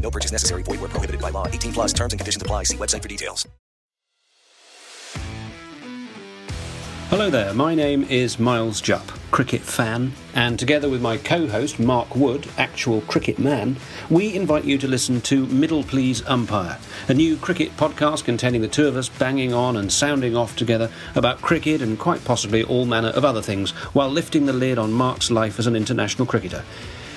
No purchase necessary. Void where prohibited by law. 18 plus terms and conditions apply. See website for details. Hello there, my name is Miles Jupp, cricket fan, and together with my co host Mark Wood, actual cricket man, we invite you to listen to Middle Please Umpire, a new cricket podcast containing the two of us banging on and sounding off together about cricket and quite possibly all manner of other things while lifting the lid on Mark's life as an international cricketer.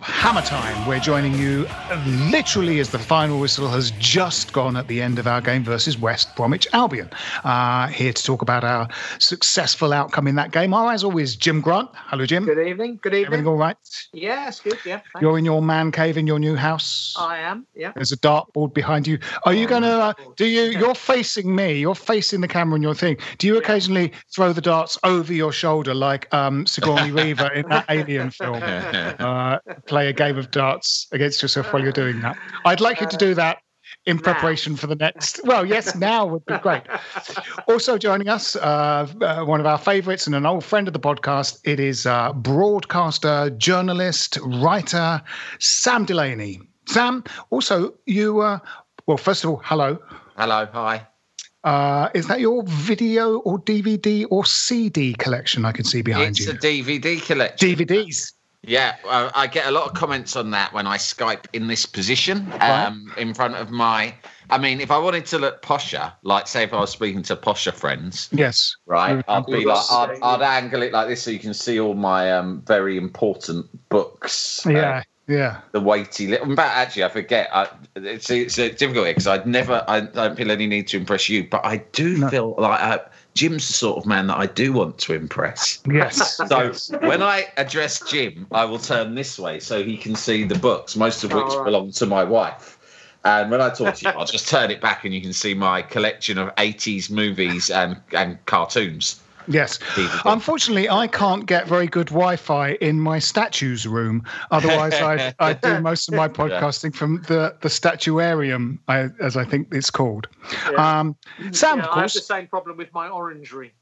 Hammer Time. We're joining you literally as the final whistle has just gone at the end of our game versus West Bromwich Albion. Uh, here to talk about our successful outcome in that game are, as always, Jim Grant. Hello, Jim. Good evening. Good evening. Everything all right? Yeah, it's good. Yeah. thanks. You're in your man cave in your new house. I am. Yeah. There's a dartboard behind you. Are you going to? Uh, do you? You're facing me. You're facing the camera and your thing. Do you occasionally throw the darts over your shoulder like um, Sigourney Weaver in that Alien film? Uh, play a game of darts against yourself while you're doing that. I'd like you to do that in preparation for the next. Well, yes, now would be great. Also joining us, uh, uh, one of our favourites and an old friend of the podcast. It is uh, broadcaster, journalist, writer Sam Delaney. Sam, also you. Uh, well, first of all, hello. Hello, hi. Uh, is that your video or DVD or CD collection? I can see behind it's you. It's a DVD collection. DVDs. Yeah, I get a lot of comments on that when I Skype in this position um, in front of my. I mean, if I wanted to look posher, like say if I was speaking to posher friends, Yes. right, I'd be like, I'd. I'd angle it like this so you can see all my um, very important books. uh, Yeah. Yeah. the weighty little. Fact, actually, I forget. I, it's, it's a difficult because I'd never. I don't feel any need to impress you, but I do No. feel like uh, Jim's the sort of man that I do want to impress. Yes. So when I address Jim, I will turn this way so he can see the books, most of which All right. belong to my wife. And when I talk to you, I'll just turn it back and you can see my collection of 80s movies and, and cartoons. Yes. DVD. Unfortunately, I can't get very good Wi-Fi in my statues room. Otherwise, I I do most of my podcasting from the the statuarium, I, as I think it's called. Um, Sam, yeah, of I have the same problem with my orangery.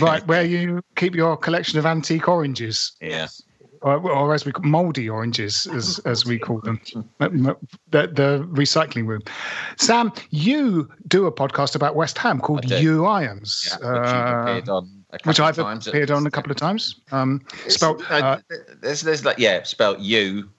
right where you keep your collection of antique oranges, Yeah. or, or as we call mouldy oranges, as as we call them, the, the recycling room. Sam, you do a podcast about West Ham called I do. You Irons. yeah which you've uh, appeared on a couple which I've appeared on a couple of times. Um, spelled, uh, uh, there's, there's like yeah, spelled U,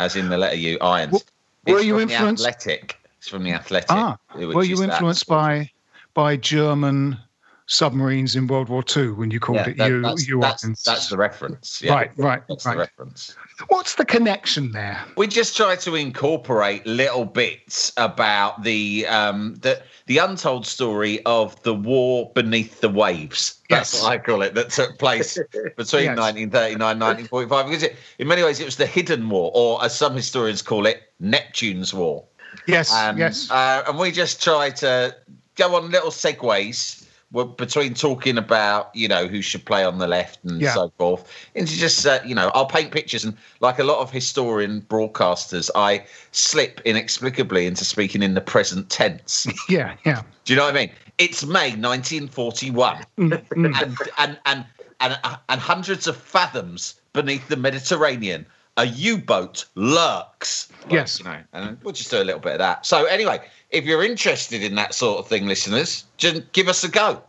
as in the letter U, irons. Were It's you influenced- Athletic. It's from the Athletic. ah, were you influenced by by German submarines in World War II when you called Yeah, it that- U that's, U that's, that's the reference. Yeah. Right, right, That's the reference. What's the connection there? We just try to incorporate little bits about the um, the the untold story of the war beneath the waves. That's Yes. what I call it. That took place between Yes. 1939 and 1945. Because it, in many ways, it was the hidden war, or as some historians call it, Neptune's War. Yes, And, yes. Uh, and we just try to go on little segues w- between talking about, you know, who should play on the left and Yeah. so forth, into just, uh, you know, I'll paint pictures. And like a lot of historian broadcasters, I slip inexplicably into speaking in the present tense. yeah, yeah. Do you know what I mean? It's May 1941, Mm, mm. and, and, and, and, and hundreds of fathoms beneath the Mediterranean, a U boat lurks. Yes. You know, and we'll just do a little bit of that. So, anyway, if you're interested in that sort of thing, listeners, just give us a go.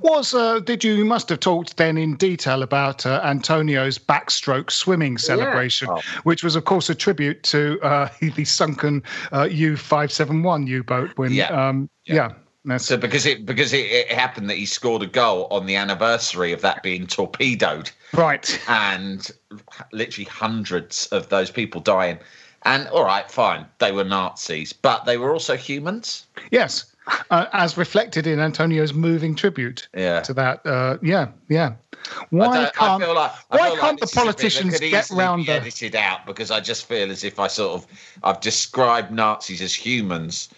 Was uh, did you, you must have talked then in detail about uh, Antonio's backstroke swimming celebration, Oh. which was of course a tribute to uh, the sunken uh, U five seven one U boat when Yeah. um, yeah. That's So, because it because it, it happened that he scored a goal on the anniversary of that being torpedoed, right. and literally hundreds of those people dying. And all right, fine, they were Nazis, but they were also humans. Yes, uh, as reflected in Antonio's moving tribute Yeah. to that. Uh, yeah, yeah. Why can't like, why can't the this bit politicians get round be the? edited out because I just feel as if I sort of I've described Nazis as humans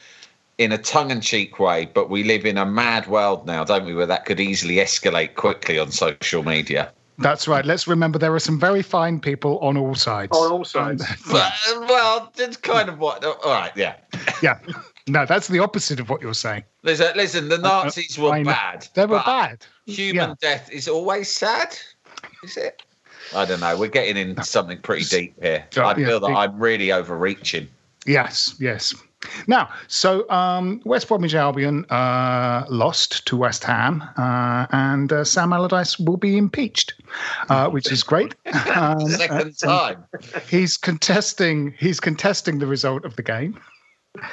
in a tongue-in-cheek way, but we live in a mad world now, don't we? Where that could easily escalate quickly on social media. That's right. Let's remember there are some very fine people on all sides. On all sides. But, well, it's kind of what. All right, yeah. yeah. No, that's the opposite of what you're saying. Listen, listen the uh, uh, Nazis were I bad. They were bad. Human Yeah. death is always sad. Is it? I don't know. We're getting into something pretty deep here. Yeah, I yeah, feel that deep. I'm really overreaching. Yes, yes. Now, so um, West Bromwich Albion uh, lost to West Ham, uh, and uh, Sam Allardyce will be impeached, uh, which is great. Um, Second uh, time. he's contesting. He's contesting the result of the game.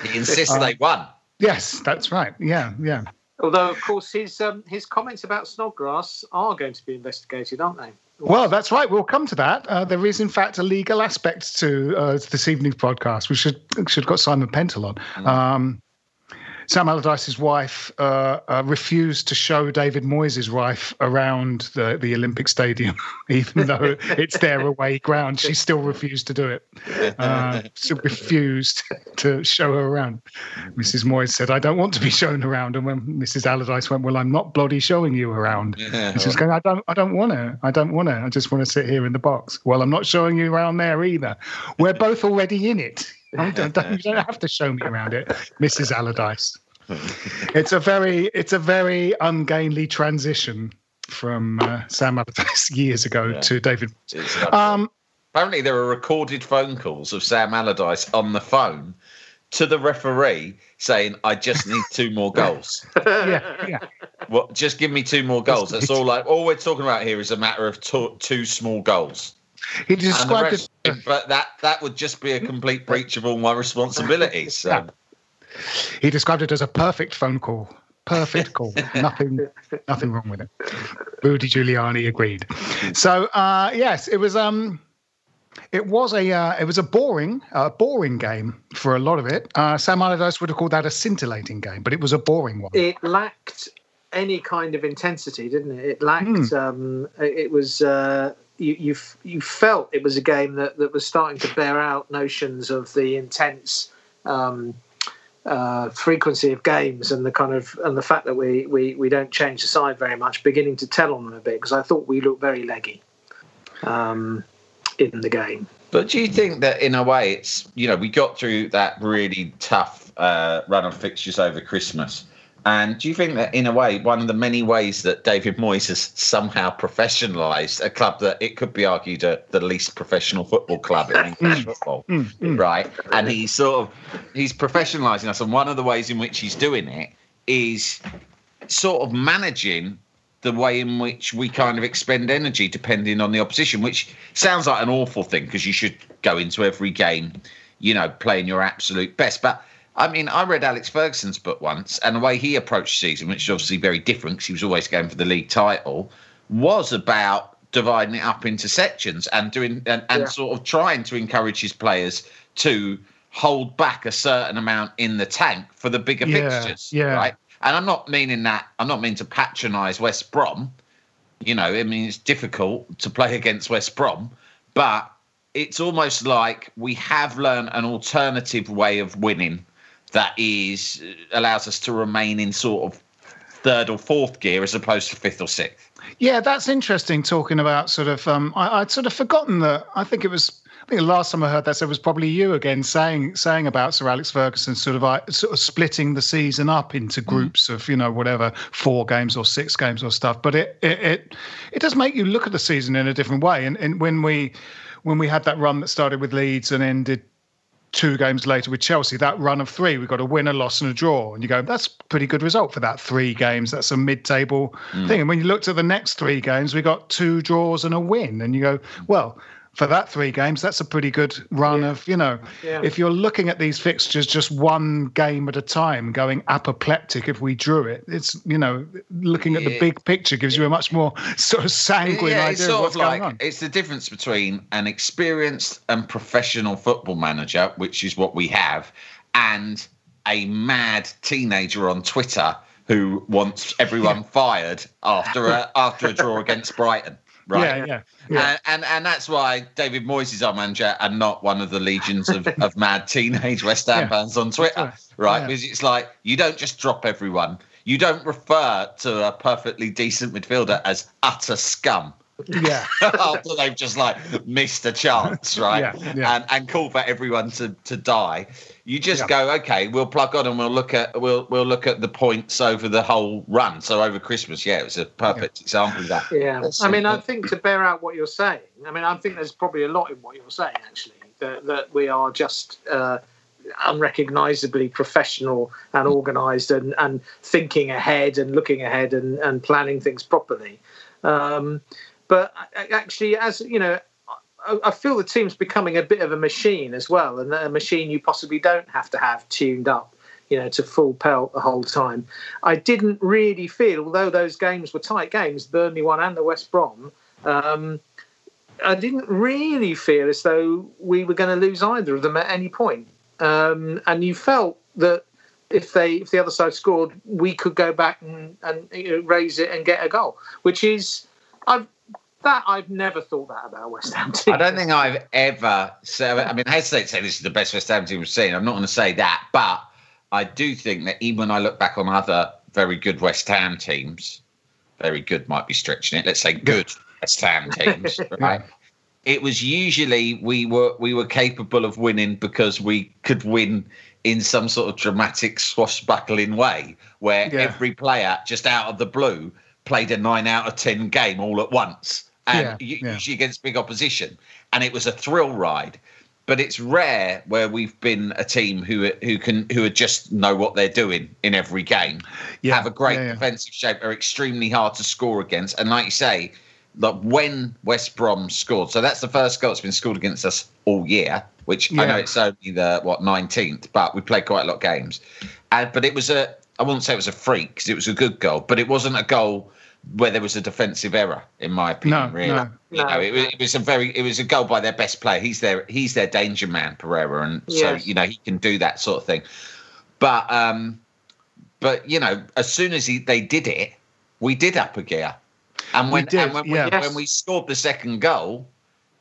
He insists Uh, they won. Yes, that's right. Yeah, yeah. Although, of course, his um, his comments about Snodgrass are going to be investigated, aren't they? Well, that's right. We'll come to that. Uh, there is, in fact, a legal aspect to uh, this evening's podcast. We should should have got Simon Pentel on. Um, Sam Allardyce's wife uh, uh, refused to show David Moyes' wife around the, the Olympic Stadium, even though it's their away ground. She still refused to do it. Uh, she refused to show her around. Mrs. Moyes said, "I don't want to be shown around." And when Mrs. Allardyce went, "Well, I'm not bloody showing you around," she was going, "I don't, I don't want to. I don't want to. I just want to sit here in the box." Well, I'm not showing you around there either. We're both already in it. I don't, don't, you don't have to show me around it, Mrs. Allardyce. It's a very, it's a very ungainly transition from uh, Sam Allardyce years ago Yeah. to David. Um, Apparently, there are recorded phone calls of Sam Allardyce on the phone to the referee saying, "I just need two more goals. yeah, yeah. Well, just give me two more goals. That's all. Like all we're talking about here is a matter of two, two small goals." He described it. but that that would just be a complete breach of all my responsibilities. So. Yeah. He described it as a perfect phone call. Perfect call. nothing, nothing wrong with it. Rudy Giuliani agreed. So uh, yes, it was. Um, it was a uh, it was a boring uh, boring game for a lot of it. Uh, Sam Allardyce would have called that a scintillating game, but it was a boring one. It lacked any kind of intensity, didn't it? It lacked. Um, it it was. Uh, you, you you felt it was a game that, that was starting to bear out notions of the intense um, uh, frequency of games and the kind of and the fact that we, we, we don't change the side very much, beginning to tell on them a bit because I thought we looked very leggy um, in the game. But do you think that in a way it's you know we got through that really tough uh, run of fixtures over Christmas, and do you think that in a way one of the many ways that David Moyes has somehow professionalised a club that it could be argued are the least professional football club in English mm. football, mm. Mm. right? And he's sort of he's professionalising us, and one of the ways in which he's doing it is sort of managing the way in which we kind of expend energy depending on the opposition, which sounds like an awful thing because you should go into every game, you know, playing your absolute best. But I mean, I read Alex Ferguson's book once, and the way he approached the season, which is obviously very different because he was always going for the league title, was about dividing it up into sections and doing and, and Yeah. sort of trying to encourage his players to hold back a certain amount in the tank for the bigger Yeah, fixtures. yeah. Right. And I'm not meaning that I'm not meaning to patronise West Brom. You know, I mean it's difficult to play against West Brom, but it's almost like we have learned an alternative way of winning that is allows us to remain in sort of third or fourth gear as opposed to fifth or sixth. Yeah, that's interesting. Talking about sort of, um, I, I'd sort of forgotten that. I think it was. I think the last time I heard that, so it was probably you again saying saying about Sir Alex Ferguson, sort of, uh, sort of splitting the season up into groups of you know whatever four games or six games or stuff. But it it it, it does make you look at the season in a different way. And, and when we when we had that run that started with Leeds and ended two games later with Chelsea, that run of three, we got a win, a loss, and a draw. And you go, that's a pretty good result for that three games. That's a mid table hmm. thing. And when you looked at the next three games, we got two draws and a win. And you go, well, for that three games, that's a pretty good run of, you know, Yeah. if you're looking at these fixtures just one game at a time, going apoplectic if we drew it, it's, you know, looking at the big picture gives you a much more sort of sanguine yeah, idea of what's of like going on. it's the difference between an experienced and professional football manager, which is what we have, and a mad teenager on Twitter who wants everyone fired after a after a draw against Brighton. Right. Yeah, yeah, yeah. And, and and that's why David Moyes is our manager and not one of the legions of, of mad teenage West Ham Yeah. fans on Twitter, right? Yeah. Because it's like you don't just drop everyone. You don't refer to a perfectly decent midfielder as utter scum yeah. after they've just like missed a chance, right? Yeah, yeah. And and call for everyone to to die. You just Yeah. go, okay, we'll plug on and we'll look at we'll we'll look at the points over the whole run. So over Christmas, yeah, it was a perfect example of that. Yeah, That's I mean, I think to bear out what you're saying, I mean, I think there's probably a lot in what you're saying actually that that we are just uh, unrecognisably professional and organised and and thinking ahead and looking ahead and and planning things properly. Um, but I- actually, as you know. I- I feel the team's becoming a bit of a machine as well, and a machine you possibly don't have to have tuned up, you know, to full pelt the whole time. I didn't really feel, although those games were tight games, Burnley one and the West Brom, um, I didn't really feel as though we were going to lose either of them at any point. Um, and you felt that if they if the other side scored, we could go back and, and you know, raise it and get a goal, which is I've that I've never thought that about West Ham team. I don't think I've ever said. I mean, I hesitate to say this is the best West Ham team we've seen. I'm not going to say that, but I do think that even when I look back on other very good West Ham teams, very good might be stretching it. Let's say good West Ham teams, right? It was usually we were we were capable of winning because we could win in some sort of dramatic swashbuckling way, where Yeah. every player just out of the blue played a nine out of ten game all at once, and Yeah, yeah. usually against big opposition, and it was a thrill ride. But it's rare where we've been a team who who can who are just know what they're doing in every game, Yeah, have a great defensive shape, are extremely hard to score against, and like you say, like when West Brom scored, so that's the first goal that's been scored against us all year. Which I know it's only the what nineteenth, but we played quite a lot of games. And but it was a I wouldn't say it was a freak because it was a good goal, but it wasn't a goal where there was a defensive error, in my opinion. No, really, no. you know, it, was- it was a very it was a goal by their best player. He's their he's their danger man, Pereira, and so you know he can do that sort of thing. But um, but you know, as soon as he, they did it, we did up a gear, and when did, and when, yeah. we, when we scored the second goal,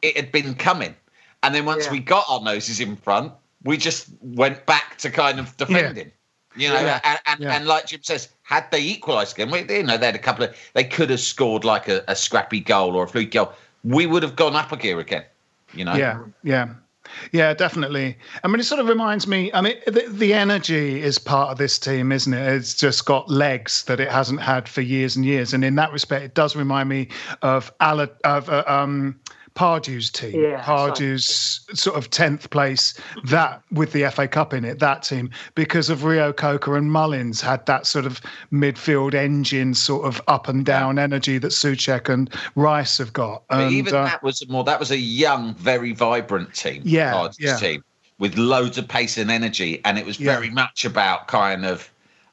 it had been coming, and then once Yeah. we got our noses in front, we just went back to kind of defending. You know, Yeah. and, and, Yeah. and like Jim says, had they equalised again, you know, they had a couple of, they could have scored like a, a scrappy goal or a fluke goal. We would have gone up a gear again. You know, Yeah, yeah. Yeah, definitely. I mean, it sort of reminds me. I mean, the, the energy is part of this team, isn't it? It's just got legs that it hasn't had for years and years, and in that respect, it does remind me of Ala, of uh, um, Pardew's team. Yeah, Pardew's sort of tenth place that with the FA Cup in it. That team because of Reo-Coker and Mullins had that sort of midfield engine, sort of up and down energy that Souček and Rice have got. But And, even uh, that was a more, that was a young, very vibrant team. Yeah, Pardew's yeah. team. with loads of pace and energy, and it was Yeah. very much about kind of.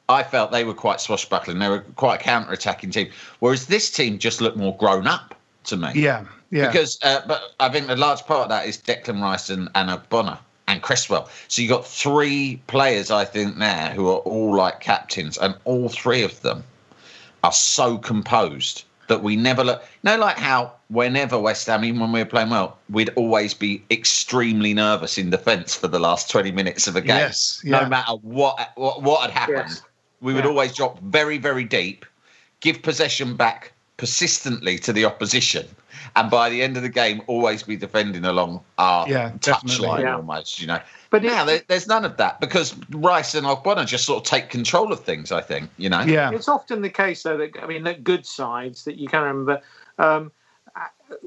I felt they were quite swashbuckling. They were quite a counter-attacking team, whereas this team just looked more grown up to me. Yeah, yeah. Because, uh, but I think a large part of that is Declan Rice and Ogbonna and Cresswell. So you got three players, I think, there who are all like captains, and all three of them are so composed that we never look. You know, like how whenever West Ham, even when we were playing well, we'd always be extremely nervous in defence for the last twenty minutes of a game. Yes, yeah. No matter what what, what had happened, Yes. we would Yeah. always drop very very deep, give possession back persistently to the opposition, and by the end of the game, always be defending along our Yeah, touch line Yeah. almost. You know. But But it- now there's none of that because Rice and Ogbonna just sort of take control of things. I think you know. yeah, It's often the case, though, that I mean, that good sides that you can remember um,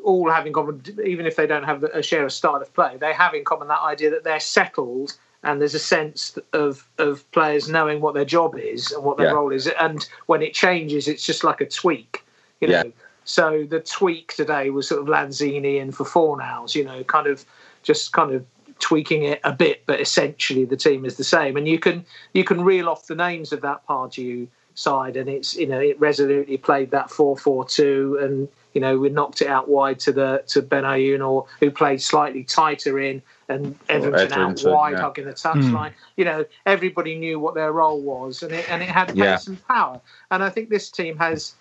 all have in common, even if they don't have a share of style of play, they have in common that idea that they're settled and there's a sense of of players knowing what their job is and what their Yeah. role is, and when it changes, it's just like a tweak, you know. Yeah. So the tweak today was sort of Lanzini in for Fornals, you know, kind of just kind of tweaking it a bit, but essentially the team is the same. And you can you can reel off the names of that Pardew side, and it's you know it resolutely played that four four two, and you know we knocked it out wide to the to Benayoun, or who played slightly tighter in, and Etherington, out wide, yeah. hugging the touchline. Hmm. You know everybody knew what their role was, and it and it had pace Yeah. and power. And I think this team has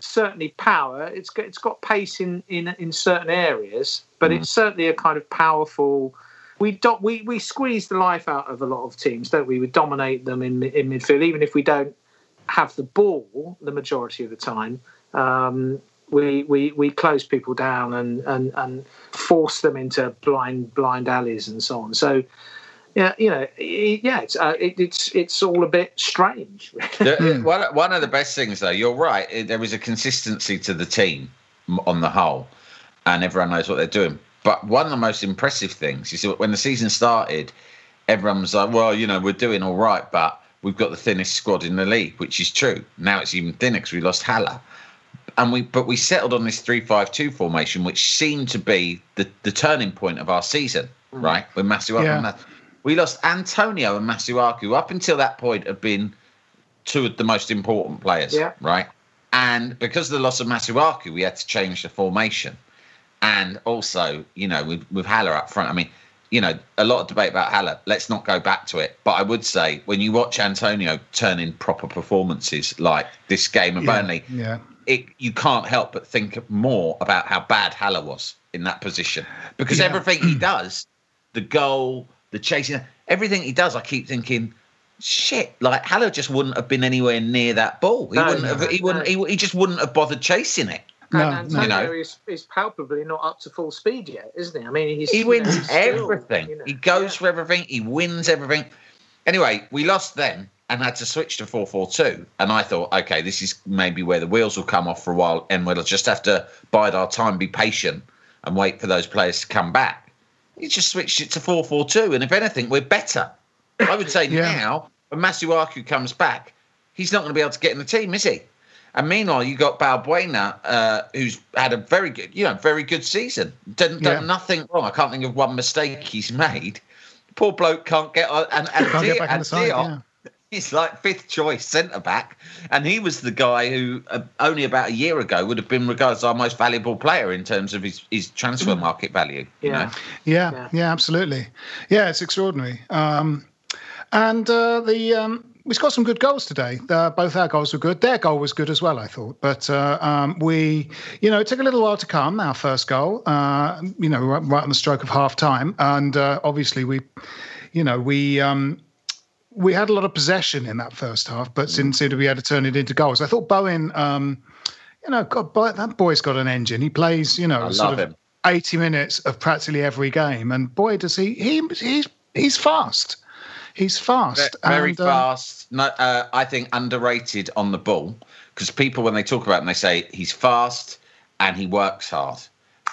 certainly power. It's got it's got pace in in, in certain areas, but Mm. it's certainly a kind of powerful. We do, we we squeeze the life out of a lot of teams, don't we? We dominate them in in midfield, even if we don't have the ball the majority of the time. Um, we, we we close people down and, and, and force them into blind blind alleys and so on. So yeah, you know, yeah, it's uh, it, it's it's all a bit strange. The- one, one of the best things, though, you're right. it- There was a consistency to the team on the whole, and everyone knows what they're doing. But one of the most impressive things is that when the season started, everyone was like, "Well, you know, we're doing all right, but we've got the thinnest squad in the league," which is true. Now it's even thinner because we lost Haller, and we but we settled on this three-five-two formation, which seemed to be the, the turning point of our season, right? With Masuaku, Yeah. We lost Antonio and Masuaku. Up until that point, have been two of the most important players, Yeah. right? And because of the loss of Masuaku, we had to change the formation. And also, you know, with, with Haller up front, I mean, you know, a lot of debate about Haller. Let's not go back to it. But I would say when you watch Antonio turn in proper performances like this game of yeah, Burnley, yeah. it, you can't help but think more about how bad Haller was in that position because Yeah. everything he does, the goal, the chasing, everything he does, I keep thinking, shit, like Haller just wouldn't have been anywhere near that ball. He No, wouldn't no, have. He wouldn't. He, he just wouldn't have bothered chasing it. No, and no. Antonio You know. is, is palpably not up to full speed yet, isn't he? I mean, he's He you know, wins he's still, everything. you know, he goes yeah. for everything. He wins everything. Anyway, we lost then and had to switch to 4 4 2. And I thought, okay, this is maybe where the wheels will come off for a while and we'll just have to bide our time, be patient, and wait for those players to come back. He just switched it to 4 4 2. And if anything, we're better. I would say Yeah. now, when Masuaku comes back, he's not going to be able to get in the team, is he? And meanwhile, you got Balbuena, uh, who's had a very good, you know, very good season. Done, done Yeah. nothing wrong. I can't think of one mistake he's made. Poor bloke can't get on. And, and, Can't get back on and the side, Diop, yeah. He's like fifth choice centre back, and he was the guy who uh, only about a year ago would have been regarded as our most valuable player in terms of his, his transfer market value. You Yeah. know? Yeah, Yeah. yeah, absolutely. Yeah, it's extraordinary. Um, and uh, the um, we've got some good goals today. Uh, both our goals were good. Their goal was good as well, I thought. But uh, um, we, you know, it took a little while to come. Our first goal, uh, you know, right, right on the stroke of half time, and uh, obviously we, you know, we. Um, we had a lot of possession in that first half, but didn't seem to be able to turn it into goals. I thought Bowen, um, you know, God, boy, that boy's got an engine. He plays, you know, sort of him. 80 minutes of practically every game, and boy, does he he he's he's fast. He's fast. Ve- Very and, uh, fast. No, uh, I think underrated on the ball because people, when they talk about him, they say he's fast and he works hard.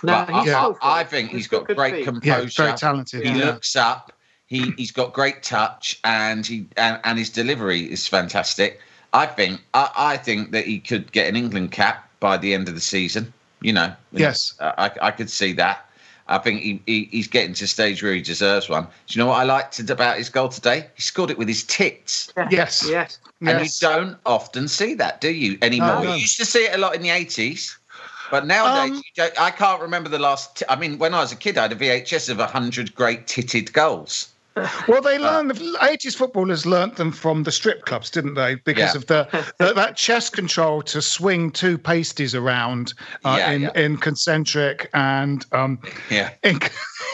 No, But he's I, skillful. I, I think he's got good great feet. yeah, composure. very talented. He yeah. looks up. He he's got great touch, and he and, and his delivery is fantastic. I think I, I think that he could get an England cap by the end of the season. You know, Yes. I, I could see that. I think he, he, he's getting to a stage where he deserves one. Do you know what I liked about his goal today? He scored it with his tits. Yes. Yes. And you don't often see that, do you, anymore? No, no. You used to see it a lot in the 80s. But nowadays, Um, you don't, I can't remember the last. T- I mean, when I was a kid, I had a VHS of 100 great titted goals. Well, they learned the 80s footballers learnt them from the strip clubs, didn't they? Because Yeah. of the, the that chest control to swing two pasties around uh, Yeah, in yeah. in concentric and um, Yeah. in,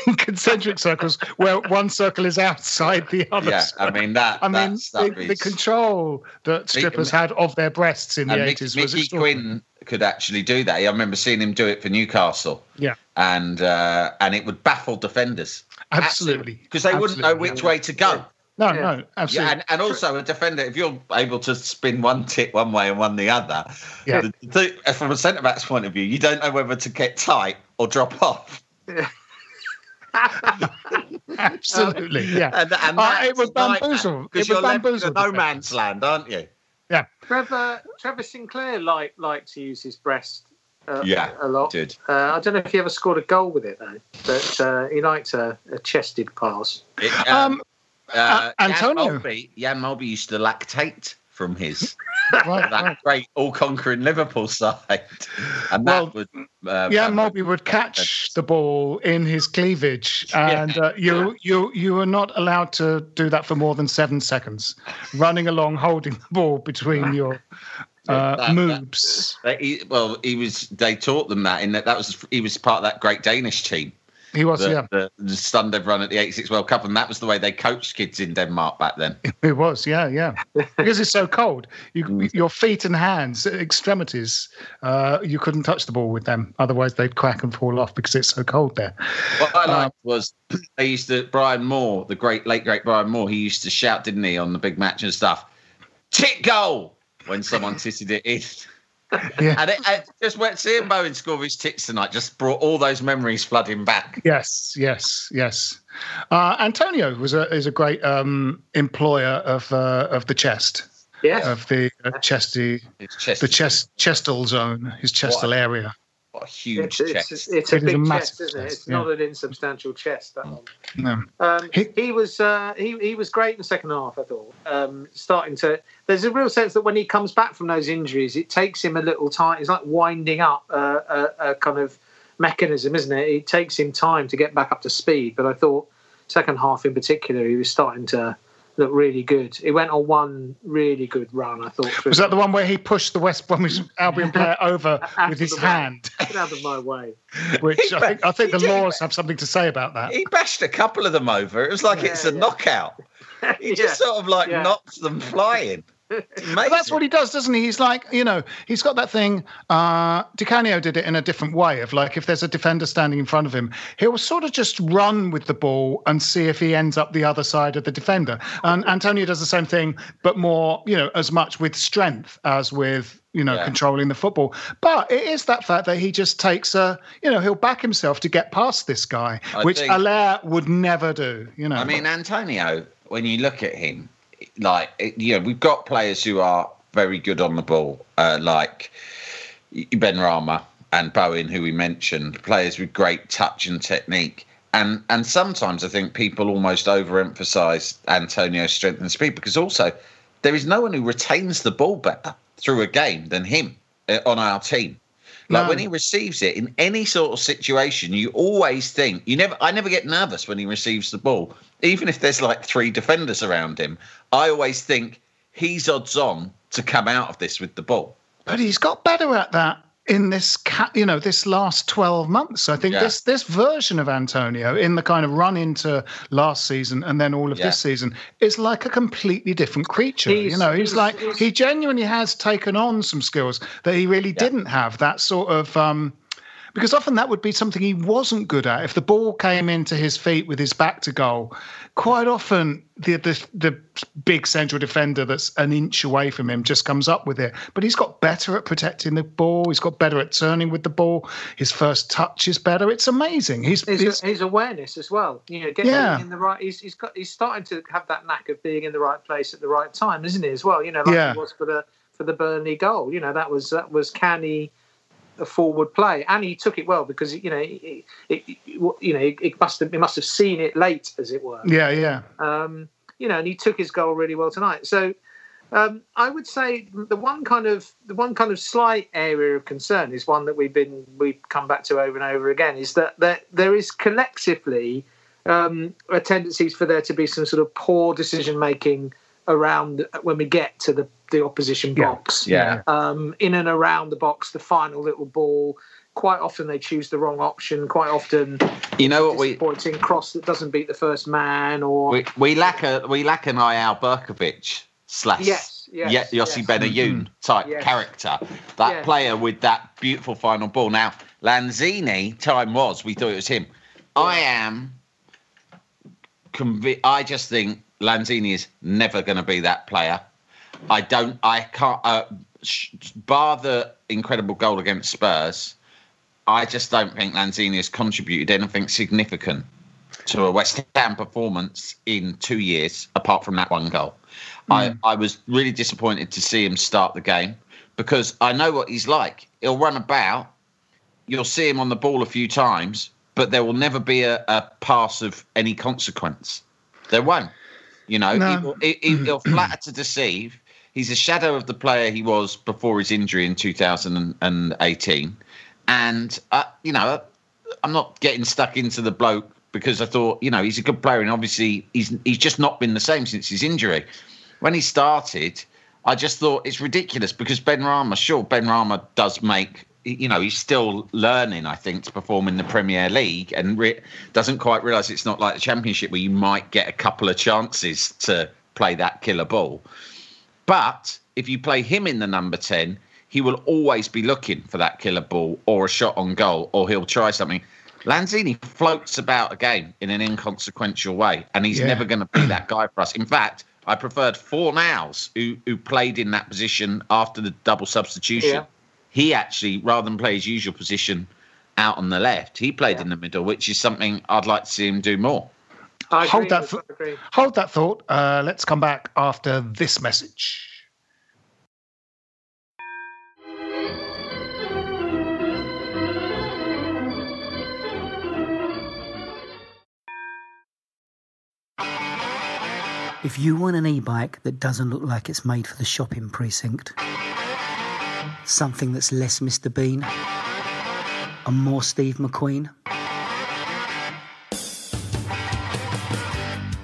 in concentric circles where one circle is outside the other. Yeah, circle. I mean, that, I mean, that the, the control that strippers had of their breasts in the 80s was Mickey. Quinn could actually do that. I remember seeing him do it for Newcastle. Yeah, and uh, and it would baffle defenders absolutely. because they wouldn't know Absolutely. which way to go. No, Yeah. no, absolutely. Yeah, and, and also a defender, if you're able to spin one tip one way and one the other, Yeah. the, the, from a centre back's point of view, you don't know whether to get tight or drop off. absolutely. Yeah. And, and Uh, it was a nightmare, bamboozle. It because was you're left in bamboozle no defence. man's land, aren't you? yeah. Trevor Trevor Sinclair liked liked to use his breast. Uh, Yeah, a lot. did. Uh, I don't know if he ever scored a goal with it though, but uh, he liked a, a chested pass. It, Um, uh, uh, Jan Antonio. Molby, Jan Molby used to lactate from his Right, that right. great all-conquering Liverpool side, and that would. Uh, Yeah, that Molby would catch the ball in his cleavage, and uh, you you you were not allowed to do that for more than seven seconds, running along holding the ball between your uh, That- that- moves. He, well, he was. They taught them that in that that was he was part of that great Danish team He was, that, yeah, that stunned everyone at the '86 World Cup, and that was the way they coached kids in Denmark back then. It was, yeah, yeah. Because it's so cold, you Mm. your feet and hands, extremities, uh, you couldn't touch the ball with them. Otherwise, they'd crack and fall off because it's so cold there. What I Um, liked was they used to Brian Moore, the great late great Brian Moore. He used to shout, didn't he, on the big match and stuff, "Tit goal!" When someone titted it in. Yeah. And it, it just went seeing Bowen score his tits tonight just brought all those memories flooding back. Yes, yes, yes. Uh, Antonio was a is a great um, employer of uh, of the chest, Yes. of the uh, chesty, His chest, the chest chestal zone, his chestal What? area. What a huge it's, chest. it's, it's a It is a big massive chest, isn't it? chest, It's yeah. not an insubstantial chest. That one. No. Um, He- he, was uh, he he was great in the second half. I thought um, starting to. There's a real sense that when he comes back from those injuries, it takes him a little time. It's like winding up a, a, a kind of mechanism, isn't it? It takes him time to get back up to speed. But I thought second half in particular, he was starting to look really good. He went on one really good run. I thought. Was that the one where he pushed the West Bromwich Albion player over with his hand? Get out of my way. Which I think I think the laws have something to say about that. He bashed a couple of them over. It was like it's a Yeah, yeah. knockout. He Yeah, just sort of like yeah. knocks them flying. That's what he does, doesn't he? He's like, you know, he's got that thing. Uh, Di Canio did it in a different way of like, if there's a defender standing in front of him, he'll sort of just run with the ball and see if he ends up the other side of the defender. And Antonio does the same thing, but more, you know, as much with strength as with, you know, Yeah. controlling the football. But it is that fact that he just takes a, you know, he'll back himself to get past this guy, I which think- Haller would never do, you know. I mean, Antonio, when you look at him, like, you know, we've got players who are very good on the ball, uh, like Benrahma and Bowen, who we mentioned, players with great touch and technique. And and sometimes I think people almost overemphasize Antonio's strength and speed because also there is no one who retains the ball better through a game than him uh, on our team. Like No. when he receives it in any sort of situation, you always think you never. I never get nervous when he receives the ball, even if there's like three defenders around him. I always think he's odds on to come out of this with the ball. But he's got better at that in this, ca- you know, this last twelve months. I think Yeah. this this version of Antonio in the kind of run into last season and then all of Yeah. this season is like a completely different creature. you know, he's he's- like he's- he genuinely has taken on some skills that he really didn't have. That sort of. Um, because often that would be something he wasn't good at. If the ball came into his feet with his back to goal, quite often the the, the big central defender that's an inch away from him just comes up with it. But he's got better at protecting the ball. He's got better at turning with the ball. His first touch is better. It's amazing. He's, his, he's his awareness as well. You know, getting Yeah. in the right. He's, he's got. He's starting to have that knack of being in the right place at the right time, isn't he? As well. You know, like Yeah. he was for the for the Burnley goal. You know, that was that was canny, forward play, and he took it well because you know it, it, you know it must have it must have seen it late, as it were. Yeah, yeah. Um, you know, and he took his goal really well tonight. So um, I would say the one kind of the one kind of slight area of concern is one that we've been we've come back to over and over again is that there, there is collectively um, a tendencies for there to be some sort of poor decision making around when we get to the the opposition box. Yeah. Um, in and around the box, the final little ball. Quite often they choose the wrong option. Quite often, You know what we disappointing cross that doesn't beat the first man, or we, we lack a we lack an Eyal Berkovic slash Yes, yes, Ye- Yossi yes. Benayoun type Yes. character. That Yes. player with that beautiful final ball. Now Lanzini, time was we thought it was him. I am convi- I just think Lanzini is never going to be that player. I don't. I can't. Uh, sh- bar the incredible goal against Spurs, I just don't think Lanzini has contributed anything significant to a West Ham performance in two years, apart from that one goal. I, I was really disappointed to see him start the game because I know what he's like. He'll run about, you'll see him on the ball a few times, but there will never be a, a pass of any consequence. There won't. You know, No. he will, he, he'll flatter to deceive. He's a shadow of the player he was before his injury in 2018. And, uh, you know, I'm not getting stuck into the bloke because I thought, you know, he's a good player and obviously he's he's just not been the same since his injury. When he started, I just thought it's ridiculous because Benrahma, sure, Benrahma does make, you know, he's still learning, I think, to perform in the Premier League and re- doesn't quite realise it's not like the Championship where you might get a couple of chances to play that killer ball. But if you play him in the number 10, he will always be looking for that killer ball or a shot on goal or he'll try something. Lanzini floats about a game in an inconsequential way, and he's Yeah. never going to be that guy for us. In fact, I preferred Fornals, who, who played in that position after the double substitution. Yeah. He actually, rather than play his usual position out on the left, he played in the middle, which is something I'd like to see him do more. I Hold agree, that I th- agree. Hold that thought. Uh, let's come back after this message. If you want an e-bike that doesn't look like it's made for the shopping precinct, something that's less Mr. Bean and more Steve McQueen,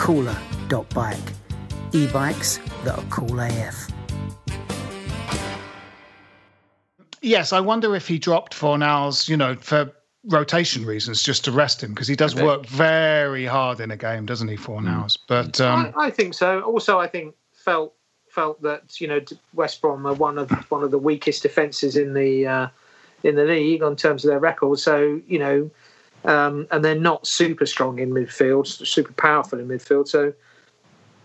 Cooler.bike. E-bikes that are cool AF. Yes, I wonder if he dropped Fornals, you know, for rotation reasons, just to rest him, because he does work very hard in a game, doesn't he, Fornals? But um, I, I think so. Also, I think felt felt that you know West Brom are one of one of the weakest defences in the uh, in the league on terms of their record. So you know, um, and they're not super strong in midfield, super powerful in midfield. So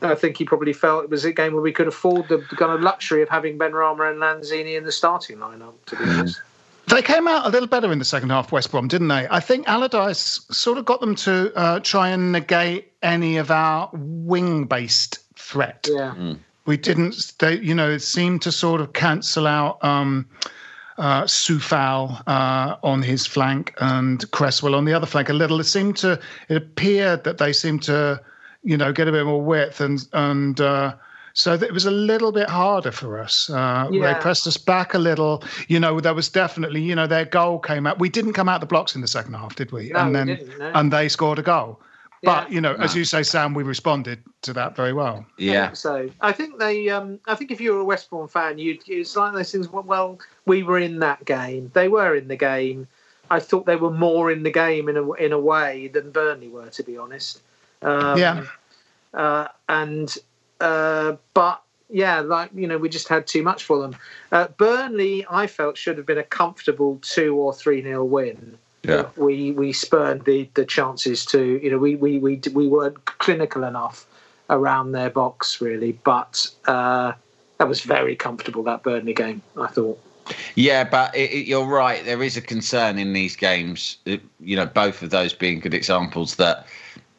I think he probably felt it was a game where we could afford the kind of luxury of having Benrahma and Lanzini in the starting lineup. To be honest. They came out a little better in the second half, West Brom, didn't they? I think Allardyce sort of got them to uh, try and negate any of our wing-based threat. Yeah. We didn't, they, you know, it seemed to sort of cancel out um, uh, Coufal uh, on his flank and Cresswell on the other flank a little. It seemed to, it appeared that they seemed to, you know, get a bit more width and and. Uh, so that it was a little bit harder for us. Uh, They pressed us back a little. You know, there was definitely, you know, their goal came out. We didn't come out the blocks in the second half, did we? No, and we then didn't, no. and they scored a goal. But you know, as you say, Sam, we responded to that very well. I Yeah. think so I think they. Um, I think if you were a West Brom fan, you'd. It's like those things. Well, Well, we were in that game. They were in the game. I thought they were more in the game in a in a way than Burnley were, to be honest. Um, Yeah. Uh, and uh, but yeah, like you know, we just had too much for them. Uh, Burnley, I felt should have been a comfortable two or three nil win. Yeah. we we spurned the the chances to you know we we we we weren't clinical enough around their box really, but uh, that was very comfortable that Burnley game. I thought. Yeah, but it, it, you're right. There is a concern in these games. uh, You know, both of those being good examples that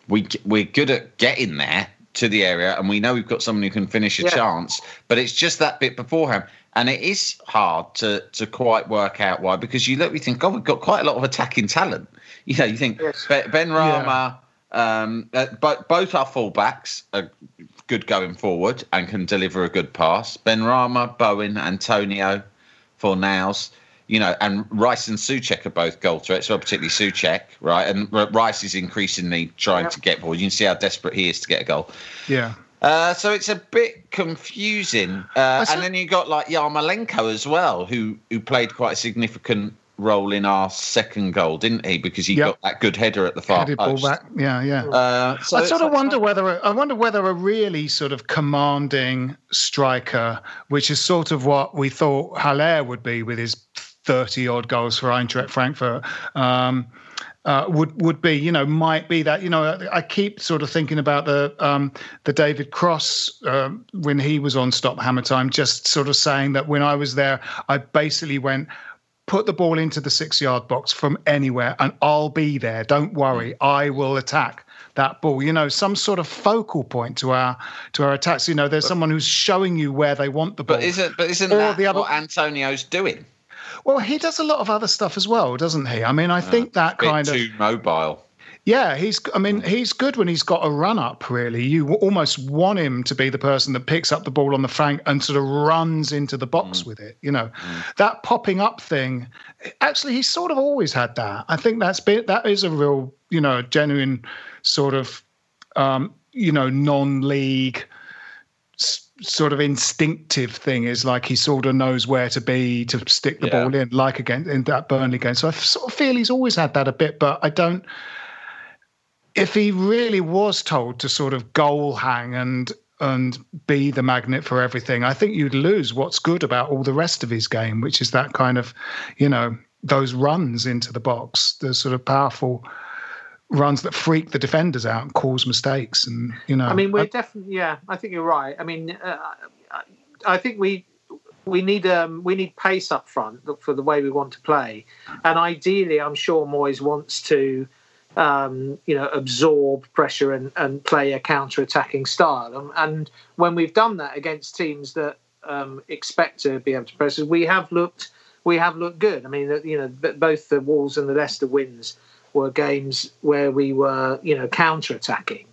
we we're good at getting there to the area, and we know we've got someone who can finish a Yeah. chance. But it's just that bit beforehand, and it is hard to to quite work out why. Because you look, we think, oh we've got quite a lot of attacking talent. You know, you think Yes. Benrahma, um, uh, but both our fullbacks are good going forward and can deliver a good pass. Benrahma, Bowen, Antonio, Fornals. You know, and Rice and Souček are both goal threats, well, particularly Souček, right? And Rice is increasingly trying to get balls. You can see how desperate he is to get a goal. Yeah. Uh, so it's a bit confusing. Uh, saw- and then you got like Yarmolenko as well, who who played quite a significant role in our second goal, didn't he? Because he Yep. got that good header at the far Headed ball back. Yeah, yeah. Uh, so I sort of like- wonder whether I wonder whether a really sort of commanding striker, which is sort of what we thought Haller would be with his thirty odd goals for Eintracht Frankfurt. Um, uh, would would be you know might be that you know I, I keep sort of thinking about the um, the David Cross um, when he was on Stop Hammer Time, just sort of saying that when I was there, I basically went put the ball into the six yard box from anywhere and I'll be there. Don't worry, I will attack that ball. You know, some sort of focal point to our to our attacks. You know, there's someone who's showing you where they want the ball. But isn't but isn't Or that the other- what Antonio's doing? Well, he does a lot of other stuff as well, doesn't he? I mean, I think that kind of too mobile. yeah, he's. I mean, mm. he's good when he's got a run up. Really, you almost want him to be the person that picks up the ball on the flank and sort of runs into the box mm. with it. You know, mm. that popping up thing. Actually, he's sort of always had that. I think that's been that is a real, you know, genuine sort of, um, you know, non-league sort of instinctive thing is like he sort of knows where to be to stick the Yeah. ball in, like again in that Burnley game. So I sort of feel he's always had that a bit, but I don't. If he really was told to sort of goal hang and and be the magnet for everything, I think you'd lose what's good about all the rest of his game, which is that kind of, you know, those runs into the box, the sort of powerful runs that freak the defenders out and cause mistakes, and you know. I mean, we're I- definitely yeah. I think you're right. I mean, uh, I- think we we need um, we need pace up front for the way we want to play, and ideally, I'm sure Moyes wants to. Um, you know, absorb pressure and, and play a counter-attacking style. And, and when we've done that against teams that um, expect to be able to press us, we have looked we have looked good. I mean, you know, both the Wolves and the Leicester wins were games where we were, you know, counter-attacking.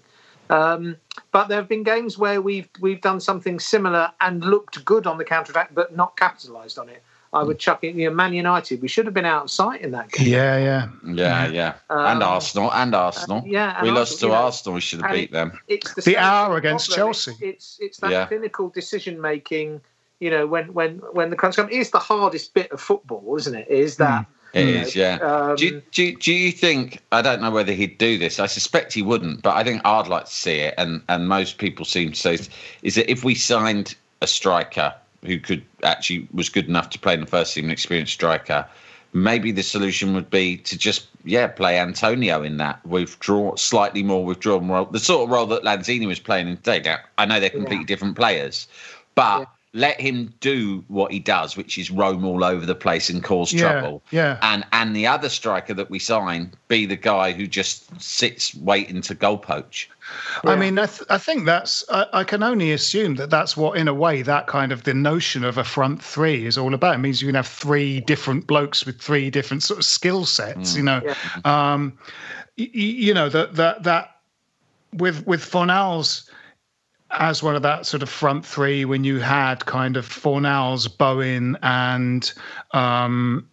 Um, but there have been games where we've we've done something similar and looked good on the counter attack, but not capitalised on it. I would chuck it. You know, Man United. We should have been out of sight in that game. yeah, yeah. Yeah, yeah. and Um, Arsenal, and Arsenal. yeah, and we lost to you know, Arsenal. We should have beat them. It's the, The hour against problem. Chelsea. It's it's, it's that Yeah. clinical decision making. You know, when when when the crunch comes, it's the hardest bit of football, isn't it? Is that It you is, yeah. um, do, you, do, do you think? I don't know whether he'd do this. I suspect he wouldn't, but I think I'd like to see it. And and most people seem to say is that if we signed a striker who could actually was good enough to play in the first team, an experienced striker, maybe the solution would be to just yeah play Antonio in that withdraw slightly more withdrawn role, the sort of role that Lanzini was playing in today. Now I know they're completely different players, but. Let him do what he does, which is roam all over the place and cause Yeah, trouble yeah. and and the other striker that we sign be the guy who just sits waiting to goal poach. I mean, I, th- I think that's, I, I can only assume that that's what, in a way, that kind of the notion of a front three is all about. It means you can have three different blokes with three different sort of skill sets, you know. Um, y- y- you know, that, that, that with, with Fornals as one of that sort of front three, when you had kind of Fornals, Bowen, and, um,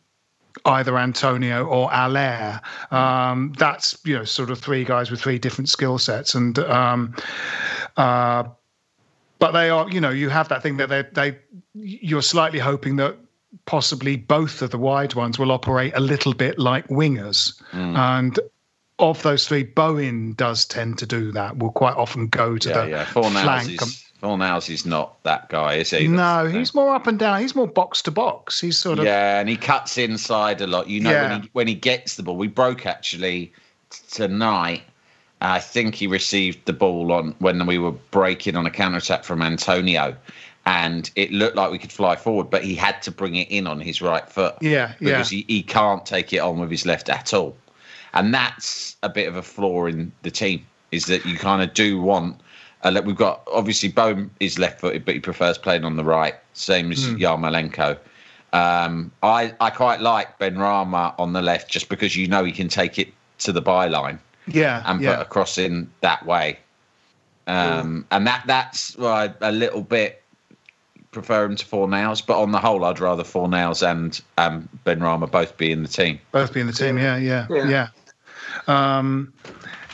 either Antonio or Haller. Um, that's you know sort of three guys with three different skill sets, and um, uh, but they are you know you have that thing that they they you're slightly hoping that possibly both of the wide ones will operate a little bit like wingers, and. Of those three, Bowen does tend to do that. Will quite often go to Yeah, the yeah. Flank. is Fornals is not that guy, is he? No, he's more up and down. He's more box to box. He's sort of yeah, and he cuts inside a lot. You know, Yeah. when he when he gets the ball, we broke actually t- tonight. I think he received the ball on when we were breaking on a counter attack from Antonio, and it looked like we could fly forward, but he had to bring it in on his right foot. Yeah, yeah. because he, he can't take it on with his left at all, and that's a bit of a flaw in the team. Is that you kind of do want. Uh, we've got obviously Bowen is left-footed, but he prefers playing on the right, same as Hmm. Yarmolenko. Um, I I quite like Benrahma on the left just because you know he can take it to the byline yeah, and yeah. put a cross in that way. Um, and that that's I a little bit prefer him to Fornals, but on the whole, I'd rather Fornals and um, Benrahma both be in the team. both be in the team. Yeah, yeah, Yeah. yeah. Um,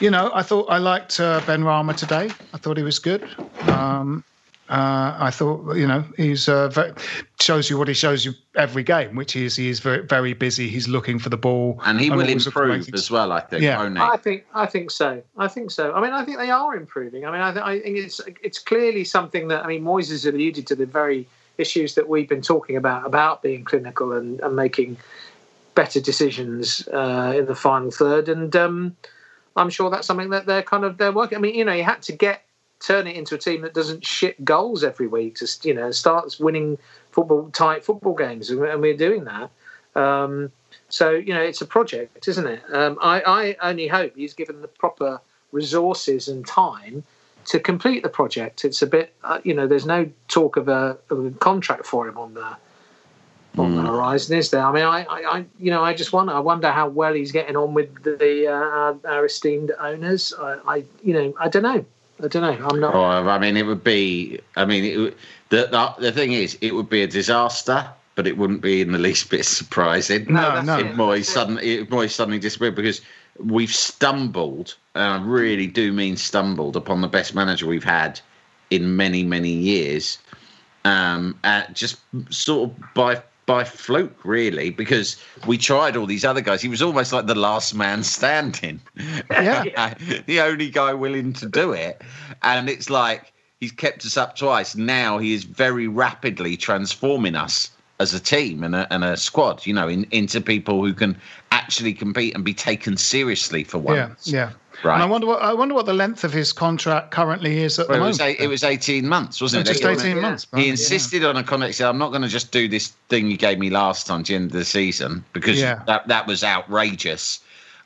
you know, I thought I liked uh, Benrahma today. I thought he was good. Um, uh, I thought, you know, he's uh, very, shows you what he shows you every game, which is he is very, very busy. He's looking for the ball, And he will always looking improve as well, I think. Yeah. won't he? I think I think so. I think so. I mean, I think they are improving. I mean, I, th- I think it's it's clearly something that I mean, Moyes has alluded to the very issues that we've been talking about about being clinical and, and making better decisions uh, in the final third. And um, I'm sure that's something that they're kind of they're working. I mean, you know, you had to get turn it into a team that doesn't shit goals every week to you know starts winning football tight football games, and we're doing that. Um, so you know, it's a project, isn't it? Um, I, I only hope he's given the proper resources and time to complete the project. It's a bit, uh, you know, there's no talk of a, of a contract for him on the on the horizon, is there? I mean, I, I, I, you know, I just wonder. I wonder how well he's getting on with the, the uh, our, our esteemed owners. I, I, you know, I don't know. I don't know. I'm not. Oh, I mean, it would be. I mean, it, the, the the thing is, it would be a disaster, but it wouldn't be in the least bit surprising. No, no. it. if Moyes That's it. suddenly if Moyes suddenly disappeared because we've stumbled, and I really do mean stumbled upon the best manager we've had in many many years, um, at just sort of by by fluke really because we tried all these other guys. He was almost like the last man standing, Yeah. the only guy willing to do it, and it's like he's kept us up twice. Now he is very rapidly transforming us as a team and a, and a squad, you know, in, into people who can actually compete and be taken seriously for once. yeah. Right. And I wonder what I wonder what the length of his contract currently is at Well, the it was moment. it was eighteen months, wasn't it? just eighteen Yeah. months. He insisted on a contract. He said, "I'm not going to just do this thing you gave me last time, to the end of the season, because Yeah. that that was outrageous."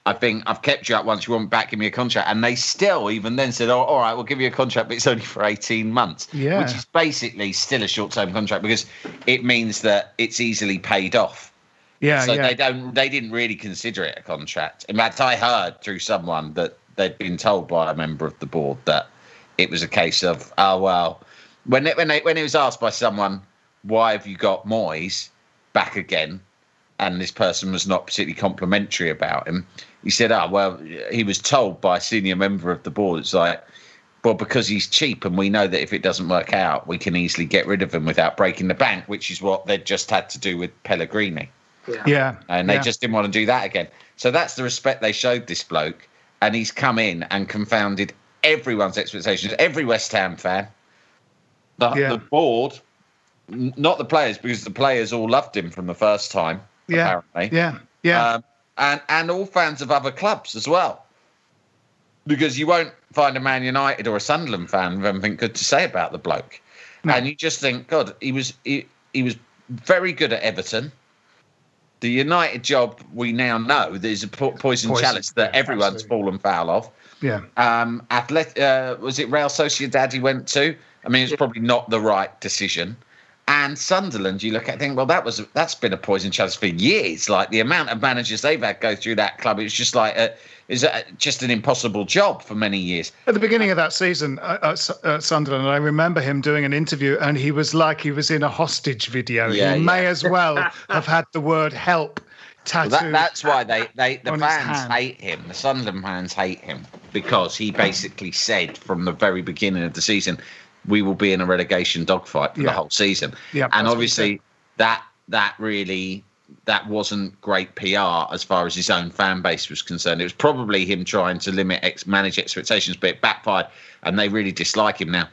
I think I've kept you up once. You want back, give me a contract, and they still, even then, said, "Oh, all right, we'll give you a contract, but it's only for 18 months." Yeah. which is basically still a short-term contract because it means that it's easily paid off. Yeah, so yeah. they don't, they didn't really consider it a contract. In fact, I heard through someone that they'd been told by a member of the board that it was a case of, oh well, when it, when they, when it was asked by someone, why have you got Moyes back again? And this person was not particularly complimentary about him. He said, "Oh well, he was told by a senior member of the board. It's like, well, because he's cheap, and we know that if it doesn't work out, we can easily get rid of him without breaking the bank, which is what they'd just had to do with Pellegrini, Yeah. yeah, and they yeah. just didn't want to do that again. So that's the respect they showed this bloke, and he's come in and confounded everyone's expectations. Every West Ham fan, the, Yeah. the board, not the players, because the players all loved him from the first time. yeah, apparently yeah, yeah. um, and and all fans of other clubs as well. Because you won't find a Man United or a Sunderland fan with anything good to say about the bloke, No. and you just think, God, he was he, he was very good at Everton. The United job we now know there's a po- poison, Poison, chalice that yeah, everyone's absolutely. fallen foul of. yeah. Um, uh, was it Real Sociedad he went to? I mean, it's probably not the right decision. And Sunderland, you look at, think, well, that was that's been a poison chalice for years. Like the amount of managers they've had go through that club, it's just like a, is just an impossible job for many years. At the beginning of that season uh, at, at Sunderland, I remember him doing an interview, and he was like he was in a hostage video. Yeah, he yeah. may as well have had the word "help" Well, tattooed. that, that's why they, they the fans hate him. The Sunderland fans hate him because he basically said from the very beginning of the season, we will be in a relegation dogfight for Yeah. the whole season. Yeah, and that's what he obviously that that really that wasn't great PR as far as his own fan base was concerned. It was probably him trying to limit ex- manage expectations, but it backfired, and they really dislike him now.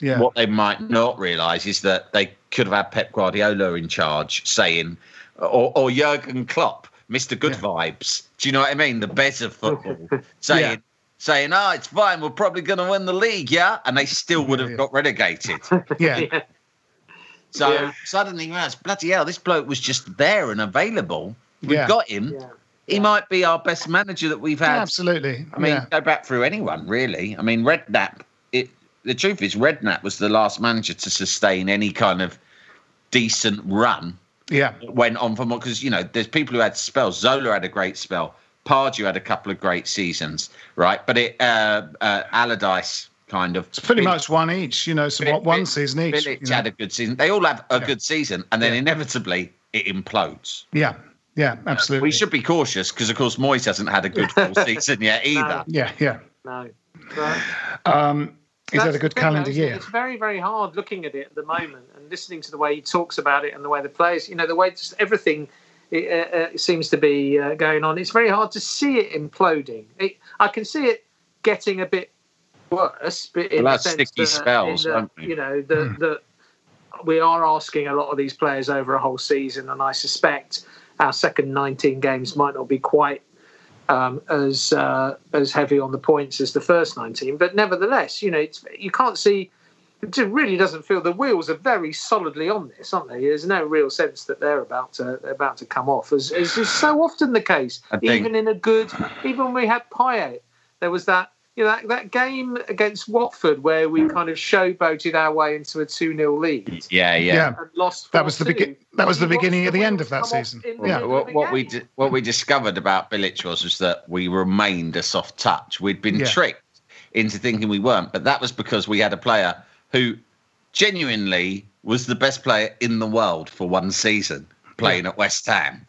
Yeah. What they might not realise is that they could have had Pep Guardiola in charge saying, or, or Jurgen Klopp, Mr. Good Vibes. Do you know what I mean? The best of football. saying, Yeah. Saying, oh, it's fine. We're probably going to win the league, yeah? And they still would have got relegated. Yeah. So Yeah. suddenly, well, bloody hell, this bloke was just there and available. We've Yeah. got him. He might be our best manager that we've had. Absolutely. I mean, yeah. go back through anyone really. I mean, Redknapp. It the truth is, Redknapp was the last manager to sustain any kind of decent run. Yeah. Went on for more because you know there's people who had spells. Zola had a great spell. Pardew had a couple of great seasons, right? But it uh, uh, Allardyce kind of It's pretty much one each, you know, so what one season each. Bilic you know. had a good season. They all have a good season, and then inevitably it implodes. Yeah. Yeah, absolutely. We should be cautious because, of course, Moyes hasn't had a good full season yet either. Yeah, yeah. No. Right. Um, he's had a good the thing, though, calendar it? year. It's very, very hard looking at it at the moment and listening to the way he talks about it and the way the players, you know, the way just everything it, uh, uh, seems to be uh, going on. It's very hard to see it imploding. It, I can see it getting a bit worse, but in Well, the sense sticky that, spells, in the, we? you know, the, Hmm. the we are asking a lot of these players over a whole season, and I suspect our second 19 games might not be quite um, as uh, as heavy on the points as the first 19. But nevertheless, you know, it's, you can't see. It really doesn't feel the wheels are very solidly on this, aren't they? There's no real sense that they're about to they're about to come off, as, as is so often the case. Think- Even in a good, even when we had Payet, there was that you know that, that game against Watford where we kind of showboated our way into a two 0 lead Yeah, yeah. Yeah. and lost. That was the 4-2. begin- that was the beginning of the end of that season. Yeah. What, what we di- what we discovered about Bilic was was that we remained a soft touch. We'd been Yeah. tricked into thinking we weren't, but that was because we had a player who genuinely was the best player in the world for one season playing at West Ham,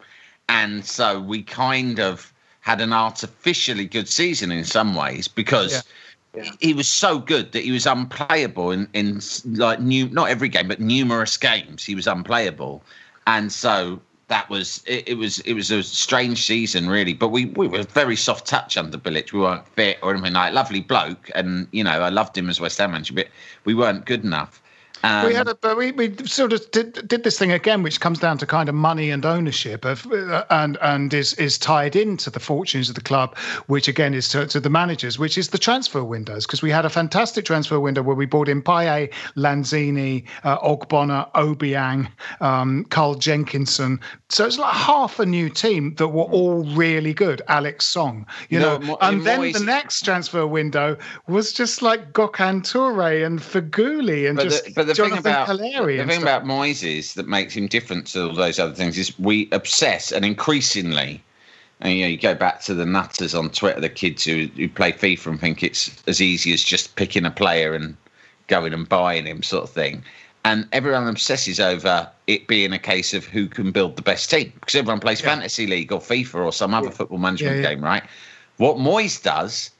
and so we kind of had an artificially good season in some ways because. He was so good that he was unplayable in, in like new not every game but numerous games he was unplayable, and so that was it, it was it was a strange season really. But we, we were very soft touch under Bilic. We weren't fit or anything like lovely bloke, and you know I loved him as West Ham manager, but we weren't good enough. Um, we had a, but we, we sort of did, did this thing again, which comes down to kind of money and ownership of, uh, and and is is tied into the fortunes of the club, which again is to, to the managers, which is the transfer windows. Because we had a fantastic transfer window where we bought in Payet, Lanzini, uh, Ogbonna, Obiang, um, Carl Jenkinson. So it's like half a new team that were all really good. Alex Song, you No, know, and then the next transfer window was just like Gökhan Töre and Feghouli and but just the, but the Jonathan thing about Calleri the thing stuff. about Moyes is that makes him different to all those other things is we obsess and increasingly. And you know, you go back to the nutters on Twitter, the kids who, who play FIFA and think it's as easy as just picking a player and going and buying him, sort of thing. And everyone obsesses over it being a case of who can build the best team because everyone plays fantasy league or FIFA or some other football management Yeah, yeah. game, right? What Moyes does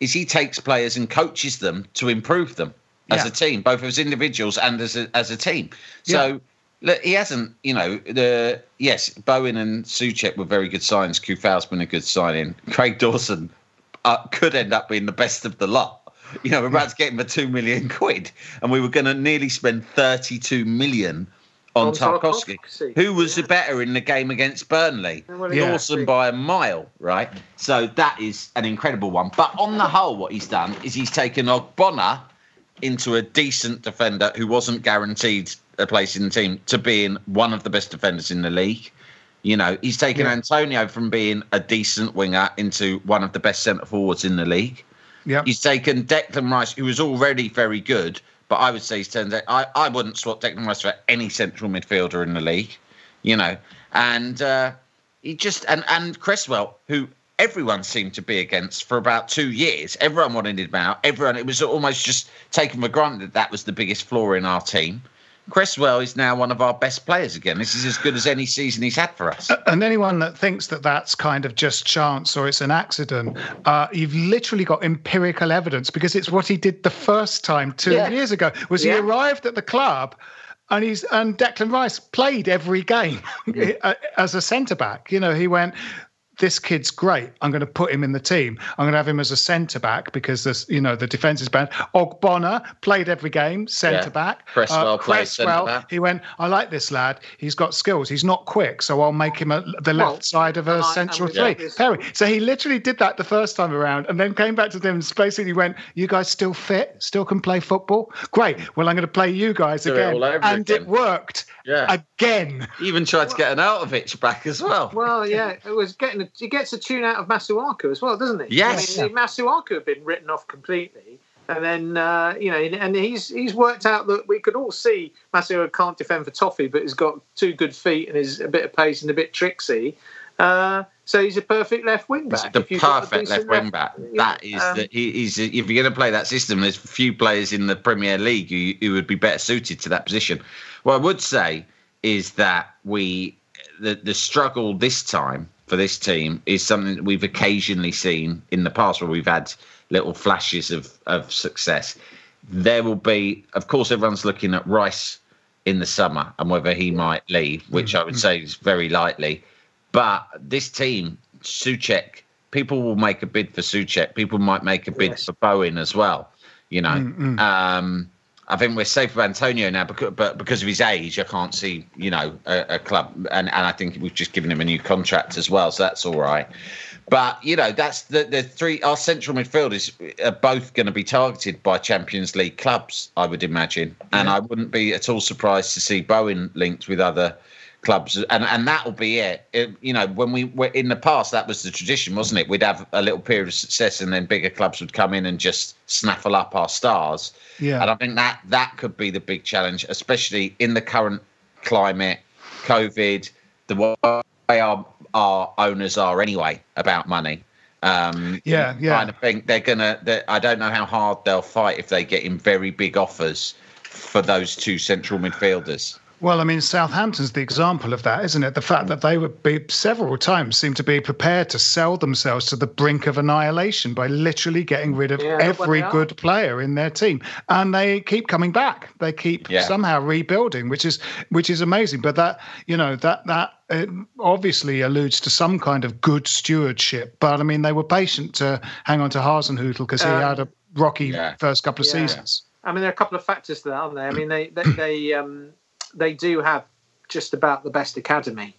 is he takes players and coaches them to improve them as Yeah. a team, both as individuals and as a, as a team. So look, he hasn't, you know, the yes, Bowen and Souček were very good signs. Coufal's been a good signing. Craig Dawson uh, could end up being the best of the lot. You know, we're about to get him for two million quid, and we were going to nearly spend thirty-two million on, On Tarkowski, who was the better in the game against Burnley. well, Yeah. Dawson by a mile, right? So that is an incredible one. But on the whole, what he's done is he's taken Ogbonna into a decent defender who wasn't guaranteed a place in the team to being one of the best defenders in the league. You know, he's taken Yeah. Antonio from being a decent winger into one of the best centre forwards in the league. Yeah. He's taken Declan Rice, who was already very good, but I would say he's turned out. I, I wouldn't swap Declan Rice for any central midfielder in the league, you know. And uh, he just and and Cresswell, who everyone seemed to be against for about two years. Everyone wanted him out. Everyone, it was almost just taken for granted that that was the biggest flaw in our team. Cresswell is now one of our best players again. This is as good as any season he's had for us. And anyone that thinks that that's kind of just chance or it's an accident, uh, you've literally got empirical evidence because it's what he did the first time two Yeah. years ago. Was he arrived at the club and he's and Declan Rice played every game as a centre back. You know, he went this kid's great. I'm going to put him in the team. I'm going to have him as a centre back because this, you know, the defence is bad. Ogbonna played every game, centre Yeah. back. Cresswell Uh, played Cresswell, centre-back. he went, I like this lad. He's got skills. He's not quick, so I'll make him a, the left Well, side of a central three. got this- Perry. So he literally did that the first time around and then came back to them and basically went, You guys still fit? Still can play football? Great. Well, I'm going to play you guys Do it again. all over and again. it worked Yeah. again. He even tried to get Arnautović back as well. Well, yeah, it was getting. A, he gets a tune out of Masuaku as well, doesn't he? Yes. I mean, Masuaku had been written off completely, and then uh, you know, and he's he's worked out that we could all see Masuaku can't defend for toffee, but he's got two good feet and is a bit of pace and a bit tricksy. Uh, so he's a perfect left wing back. the If you've got a perfect left wing back. yeah, That is um, the he, he's if you're going to play that system, there's few players in the Premier League who, who would be better suited to that position. What I would say is that we the the struggle this time for this team is something that we've occasionally seen in the past where we've had little flashes of of success. There will be, of course, everyone's looking at Rice in the summer and whether he might leave, which I would say is very likely. But this team, Souček, people will make a bid for Souček. People might make a bid Yes. for Bowen as well. You know, um, I think we're safe with Antonio now, because, but because of his age, I can't see you know a, a club, and, and I think we've just given him a new contract as well, so that's all right. But you know, that's the the three. Our central midfielders are both going to be targeted by Champions League clubs, I would imagine, and I wouldn't be at all surprised to see Bowen linked with other clubs, and and that'll be it. It- you know, when we were in the past, that was the tradition, wasn't it? We'd have a little period of success, and then bigger clubs would come in and just snaffle up our stars. Yeah. And I think that that could be the big challenge, especially in the current climate, COVID, the way our our owners are anyway about money. Um, Yeah, yeah. Kind of think they're gonna. they I don't know how hard they'll fight if they get in very big offers for those two central midfielders. Well, I mean, Southampton's the example of that, isn't it? The fact that they would be several times seem to be prepared to sell themselves to the brink of annihilation by literally getting rid of Yeah, every good player in their team, and they keep coming back. They keep Yeah. somehow rebuilding, which is which is amazing. But that you know that that uh, obviously alludes to some kind of good stewardship. But I mean, they were patient to hang on to Hasenhüttl because he Um, had a rocky Yeah. first couple of Yeah. seasons. I mean, there are a couple of factors to that, aren't there? I mean, they they they, um, they do have just about the best academy,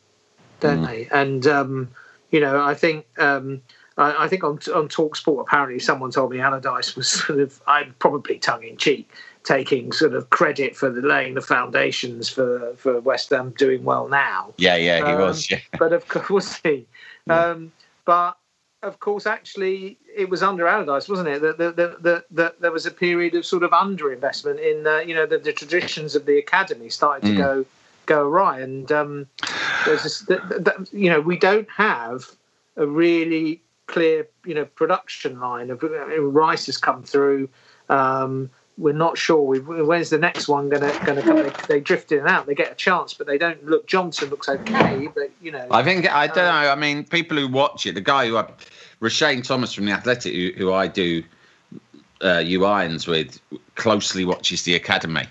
don't they? And um, you know, I think um, I, I think on on Talk Sport, apparently someone told me Allardyce was sort of I'm probably tongue in cheek taking sort of credit for the laying the foundations for for West Ham doing well now. Yeah, yeah, he Um, was. Yeah. but of course he. Um, but of course, actually, it was under Allardyce, wasn't it? That that that, that, that there was a period of sort of underinvestment in uh, you know the, the traditions of the academy started to Mm. go go awry, and um, there's this, that, you know we don't have a really clear you know production line of Rice has come through. Um, we're not sure. We, when's the next one going to going to come? They, they drift in and out. They get a chance, but they don't look. Johnson looks okay, but you know. I think I don't know. I mean, people who watch it, the guy who I, Roshane Thomas from the Athletic, who, who I do uh, U irons with, closely watches the academy.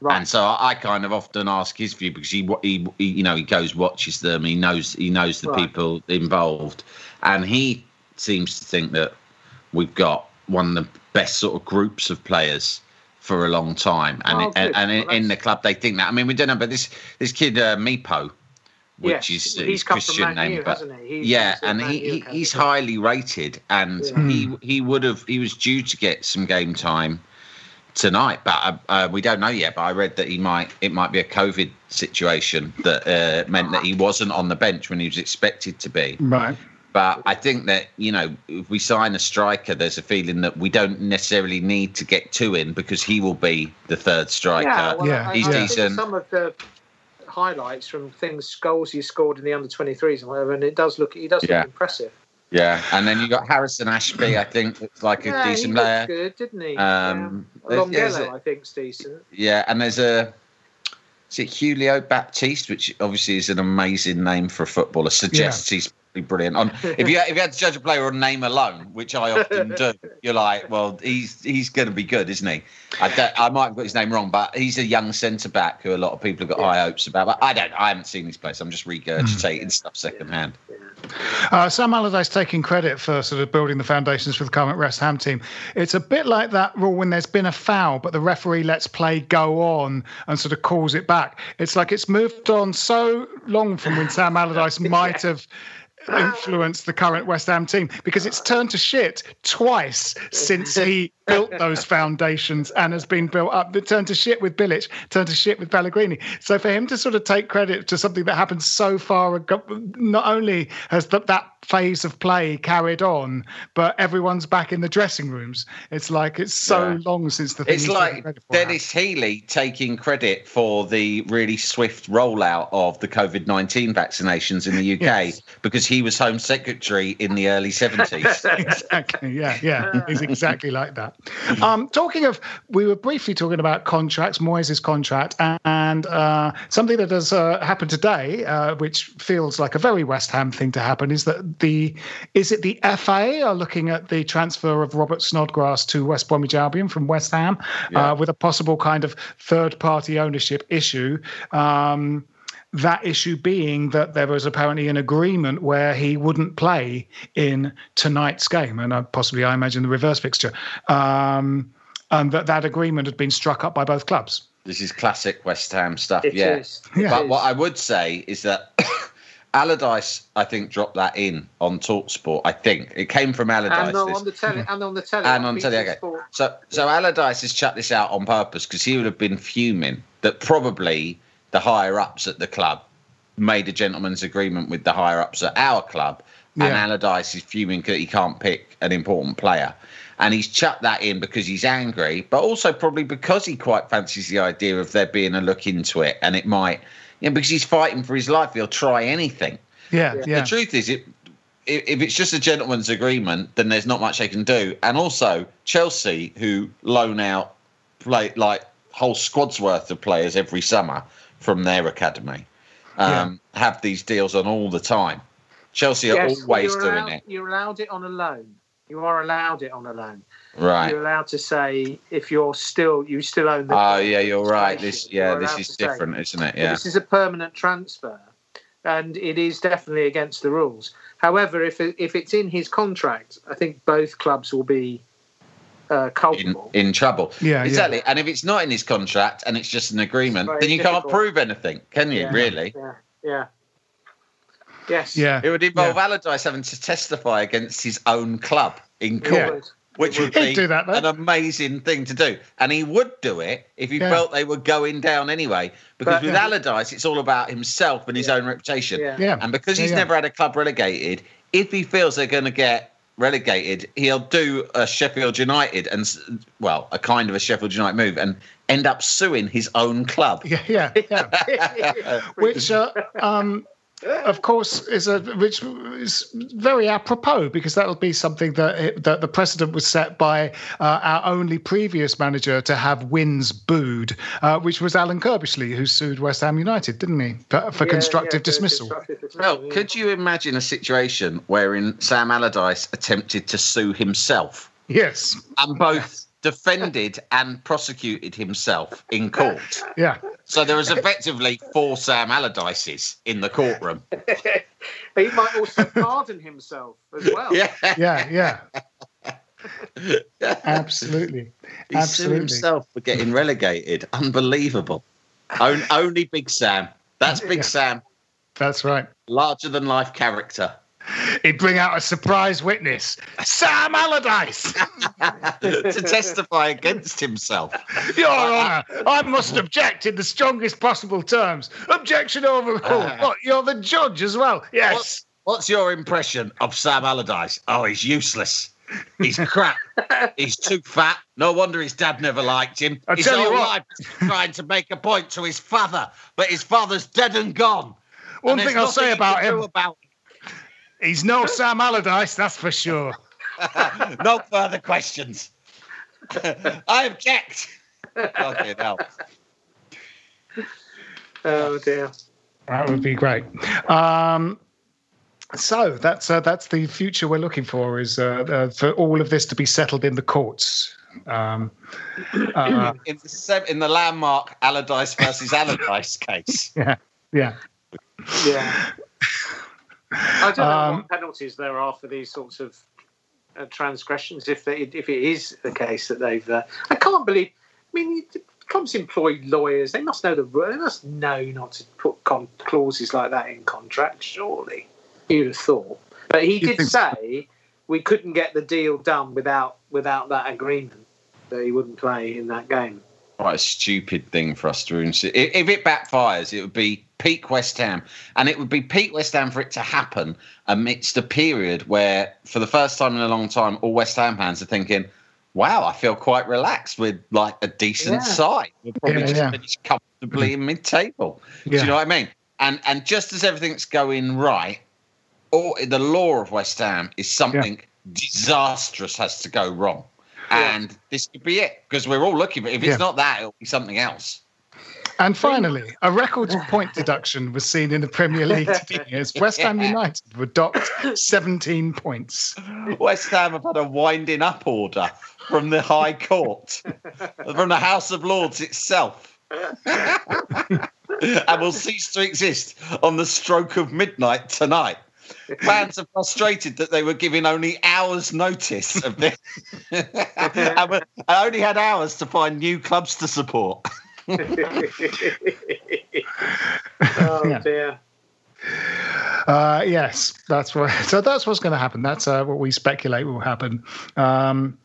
Right. And so I I kind of often ask his view because he, he, he you know, he goes watches them. He knows he knows the Right. people involved, and he seems to think that we've got one of the best sort of groups of players for a long time. And Oh, and, and in, Well, in the club they think that. I mean, we don't know, but this this kid uh, Mipo, which Yes, is he's his Christian Man name, U, but he? He's- yeah, he's and he, he he's highly rated, and Yeah. he he would have he was due to get some game time tonight, but uh, uh, we don't know yet. But I read that he might it might be a COVID situation that uh, meant that he wasn't on the bench when he was expected to be. Right. But I think that you know, if we sign a striker, there's a feeling that we don't necessarily need to get two in because he will be the third striker. Yeah, well, Yeah. I, He's I think decent. Some of the highlights from things goals he scored in the under 23s and whatever, and it does look he does Yeah. look impressive. Yeah, and then you got Harrison Ashby. I think looks like a decent he player. looked good, didn't he? Um, yeah. there's- there's a- I think's decent. Yeah, and there's a is it Julio Baptiste, which obviously is an amazing name for a footballer. Suggests he's absolutely brilliant. On if you if you had to judge a player on name alone, which I often do, you're like, well, he's he's going to be good, isn't he? I, don't- I might have got his name wrong, but he's a young centre back who a lot of people have got high hopes about. But I don't. I haven't seen his place. I'm just regurgitating stuff secondhand. Uh, Sam Allardyce taking credit for sort of building the foundations for the current West Ham team. It's a bit like that rule when there's been a foul, but the referee lets play go on and sort of calls it back. It's like it's moved on so long from when Sam Allardyce might have influenced the current West Ham team because it's turned to shit twice since he built those foundations and has been built up. It turned to shit with Bilic, turned to shit with Pellegrini. So for him to sort of take credit to something that happened so far ago, not only has that phase of play carried on, but everyone's back in the dressing rooms. It's like it's so Yeah. long since the thing It's like Denis Healey taking credit for the really swift rollout of the COVID 19 vaccinations in the UK because he was Home Secretary in the early 70s. exactly. Yeah, yeah. He's exactly like that. Um, talking of, we were briefly talking about contracts, Moyes' contract, and uh, something that has uh, happened today, uh, which feels like a very West Ham thing to happen, is that the is it the FA are looking at the transfer of Robert Snodgrass to West Bromwich Albion from West Ham Yeah. uh, with a possible kind of third party ownership issue. Um, that issue being that there was apparently an agreement where he wouldn't play in tonight's game, and uh, possibly, I imagine, the reverse fixture, um, and that that agreement had been struck up by both clubs. This is classic West Ham stuff, It yeah. is. Yeah. But what I would say is that Allardyce, I think, dropped that in on Talksport. I think it came from Allardyce. And on, this- on the telly, and on the telly, and on telly. Okay. So, so Allardyce has chucked this out on purpose because he would have been fuming that probably the higher ups at the club made a gentleman's agreement with the higher ups at our club, and Allardyce is fuming that he can't pick an important player. And he's chucked that in because he's angry, but also probably because he quite fancies the idea of there being a look into it, and it might, you know, because he's fighting for his life, he'll try anything. Yeah, yeah. The truth is, it if if it's just a gentleman's agreement, then there's not much they can do. And also, Chelsea, who loan out play like whole squads worth of players every summer from their academy, um, have these deals on all the time. Chelsea are Yes, always you're doing allowed, it, You're allowed it on a loan. You are allowed it on a loan. Right? You're allowed to say if you're still you still own the. Oh yeah, you're right. This yeah, this is to say. different, isn't it? Yeah. This is a permanent transfer, and it is definitely against the rules. However, if it, if it's in his contract, I think both clubs will be uh, In, culpable. in trouble. Yeah, yeah. exactly. And if it's not in his contract and it's just an agreement, then you can't prove anything, can you? Yeah. Really? Yeah, yeah. Yes. Yeah. It would involve Yeah. Allardyce having to testify against his own club in court, would. Which would be do that, though. an amazing thing to do. And he would do it if he Yeah. felt they were going down anyway. Because But- with Yeah. Allardyce, it's all about himself and his own reputation. Yeah. Yeah. And because he's yeah. never had a club relegated, if he feels they're going to get relegated, he'll do a Sheffield United and, well, a kind of a Sheffield United move and end up suing his own club. Yeah, yeah, yeah. which, uh, um, of course, is a which is very apropos because that'll be something that that the precedent was set by uh, our only previous manager to have wins booed, uh, which was Alan Curbishley, who sued West Ham United, didn't he, for, for Yeah, constructive yeah, dismissal? constructive dismissal, Well, yeah. could you imagine a situation wherein Sam Allardyce attempted to sue himself Yes. and both defended and prosecuted himself in court? Yeah. So there was effectively four Sam Allardyces in the courtroom. he might also pardon himself as well. Yeah, Yeah. Yeah. Absolutely. he sued Absolutely. himself for getting relegated. Unbelievable. Only Big Sam. That's Big Yeah. Sam, That's right. larger than life character. He'd bring out a surprise witness, Sam Allardyce. to testify against himself. Your Honour, I must object in the strongest possible terms. Objection overruled. Ah. What, you're the judge as well? Yes. What's, what's your impression of Sam Allardyce? Oh, he's useless. He's crap. he's too fat. No wonder his dad never liked him. I his tell you whole what. life trying to make a point to his father, but his father's dead and gone. One And thing I'll say about him, about he's no Sam Allardyce, that's for sure. no further questions. I object. Okay, now. Oh dear. That would be great. Um, So that's uh, that's the future we're looking for is uh, uh, for all of this to be settled in the courts. Um, uh, in, the sev- in the landmark Allardyce versus Allardyce case. yeah, yeah, Yeah. I don't know Um, what penalties there are for these sorts of uh, transgressions. If they, if it is the case that they've, uh, I can't believe. I mean, it comes employed lawyers. They must know the They must know not to put con- clauses like that in contracts. Surely, you'd have thought. But he did say we couldn't get the deal done without without that agreement that he wouldn't play in that game. Quite a stupid thing for us to if, if it backfires, it would be peak West Ham, and it would be peak West Ham for it to happen amidst a period where, for the first time in a long time, all West Ham fans are thinking, "Wow, I feel quite relaxed with like a decent Yeah. side. We'll probably Yeah, just yeah. finish comfortably in mid-table." Do you know what I mean? And and just as everything's going right, or the law of West Ham is something disastrous has to go wrong. And this could be it because we're all looking for. If it's not that, it'll be something else. And finally, a record point deduction was seen in the Premier League today as West Ham United were docked 17 points. West Ham have had a winding up order from the High Court, from the House of Lords itself. and will cease to exist on the stroke of midnight tonight. Fans are frustrated that they were given only hours' notice of this, and were- and only had hours to find new clubs to support. Oh Yeah. dear. Uh, yes, that's what. So that's what's going to happen. That's uh, what we speculate will happen. Um,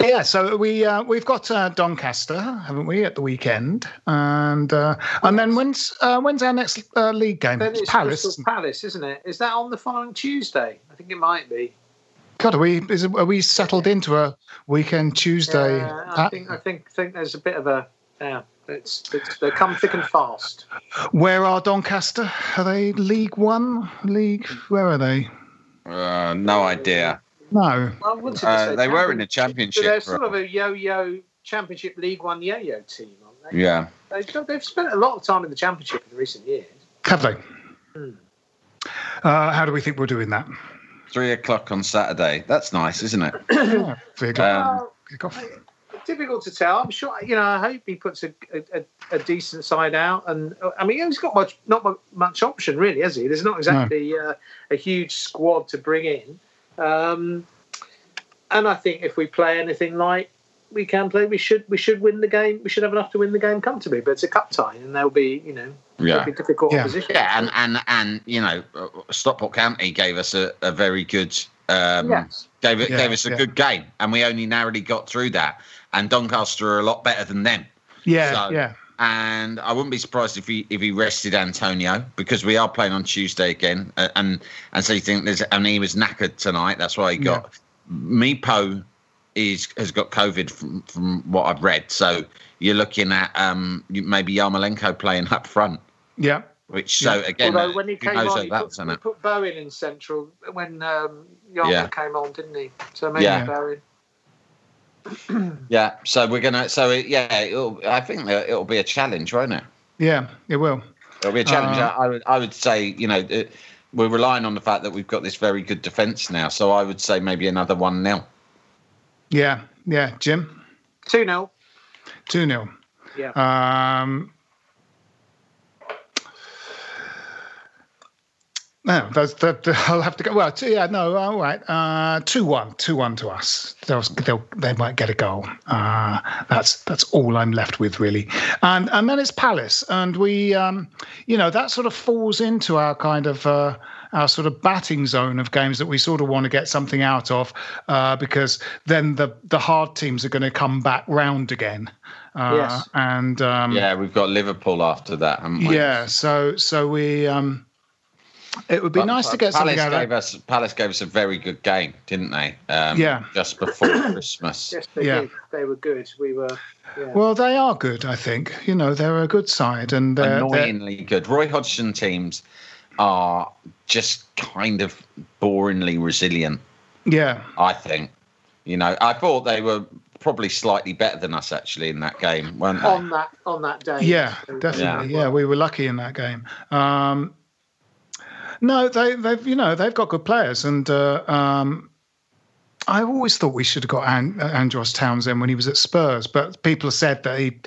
yeah, so we uh, we've got uh, Doncaster, haven't we, at the weekend, and uh, and then when's uh, when's our next uh, league game? Then It's it's Palace. Crystal Palace, isn't it? Is that on the following Tuesday? I think it might be. God, are we is, are we settled into a weekend Tuesday? Yeah, I think I think think there's a bit of a yeah. It's, it's they come thick and fast. Where are Doncaster? Are they League One? League? Where are they? Uh, no idea. No. I wanted to Uh, they were in the Championship, championship. They're sort of a yo-yo Championship League One yo-yo team, aren't they? yeah. They've, they've spent a lot of time in the Championship in recent years. Have they? Hmm. Uh, how do we think we're doing that? Three o'clock on Saturday. That's nice, isn't it? Yeah, figure. Um, Kick off. Difficult to tell. I'm sure. You know, I hope he puts a, a, a decent side out. And uh, I mean, he's got much not much option really, has he? There's not exactly uh, a huge squad to bring in. Um, and I think if we play anything like we can play, we should we should win the game. We should have enough to win the game comfortably. But it's a cup tie, and there'll be you know Yeah. be difficult Yeah. opposition. Yeah, and and and you know, uh, Stockport County gave us a, a very good um, Yes. gave it Yeah, gave us a yeah. good game, and we only narrowly got through that. And Doncaster are a lot better than them. Yeah, So- yeah. And I wouldn't be surprised if he if he rested Antonio because we are playing on Tuesday again, uh, and and so you think there's and he was knackered tonight. That's why he got Mipo is has got COVID from from what I've read. So you're looking at um maybe Yarmolenko playing up front, Yeah. Which so again Although when he came knows on, he put, in he put Bowen in central when um, Yarmouth Yeah. came on, didn't he? So maybe Yeah. Bowen. Yeah, so we're gonna. So it, yeah, it'll, I think it'll be a challenge, won't it? Yeah, it will. It'll be a challenge. Uh, I, I would. I would say, you know, it, we're relying on the fact that we've got this very good defence now. So I would say maybe another one nil. Yeah, yeah. Jim, 2 0. 2 0. Yeah. Um, no, that's that. I'll have to go. Well, two, yeah, no, all right. Uh, two one, two one to us. They'll, they'll, they might get a goal. Uh, that's that's all I'm left with really. And and then it's Palace, and we, um, you know, that sort of falls into our kind of. Uh, our sort of batting zone of games that we sort of want to get something out of, uh, because then the the hard teams are going to come back round again. Uh, Yes. And um, Yeah, we've got Liverpool after that, haven't we? yeah, so so we um, it would be But- nice to get something Palace out of gave us Palace gave us a very good game, didn't they? Um, Yeah. Just before Christmas. Yes, they Yeah. did. They were good. We were. Yeah. Well, they are good. I think you know they're a good side, and they're, they're Annoyingly good. Roy Hodgson teams are just kind of boringly resilient. yeah, I think. You know, I thought they were probably slightly better than us actually in that game, weren't they? on that on that day. yeah, So- definitely. Yeah. we were lucky in that game. Um, No, they, they've you know they've got good players, and uh, um, I always thought we should have got An- Andros Townsend when he was at Spurs, but people have said that he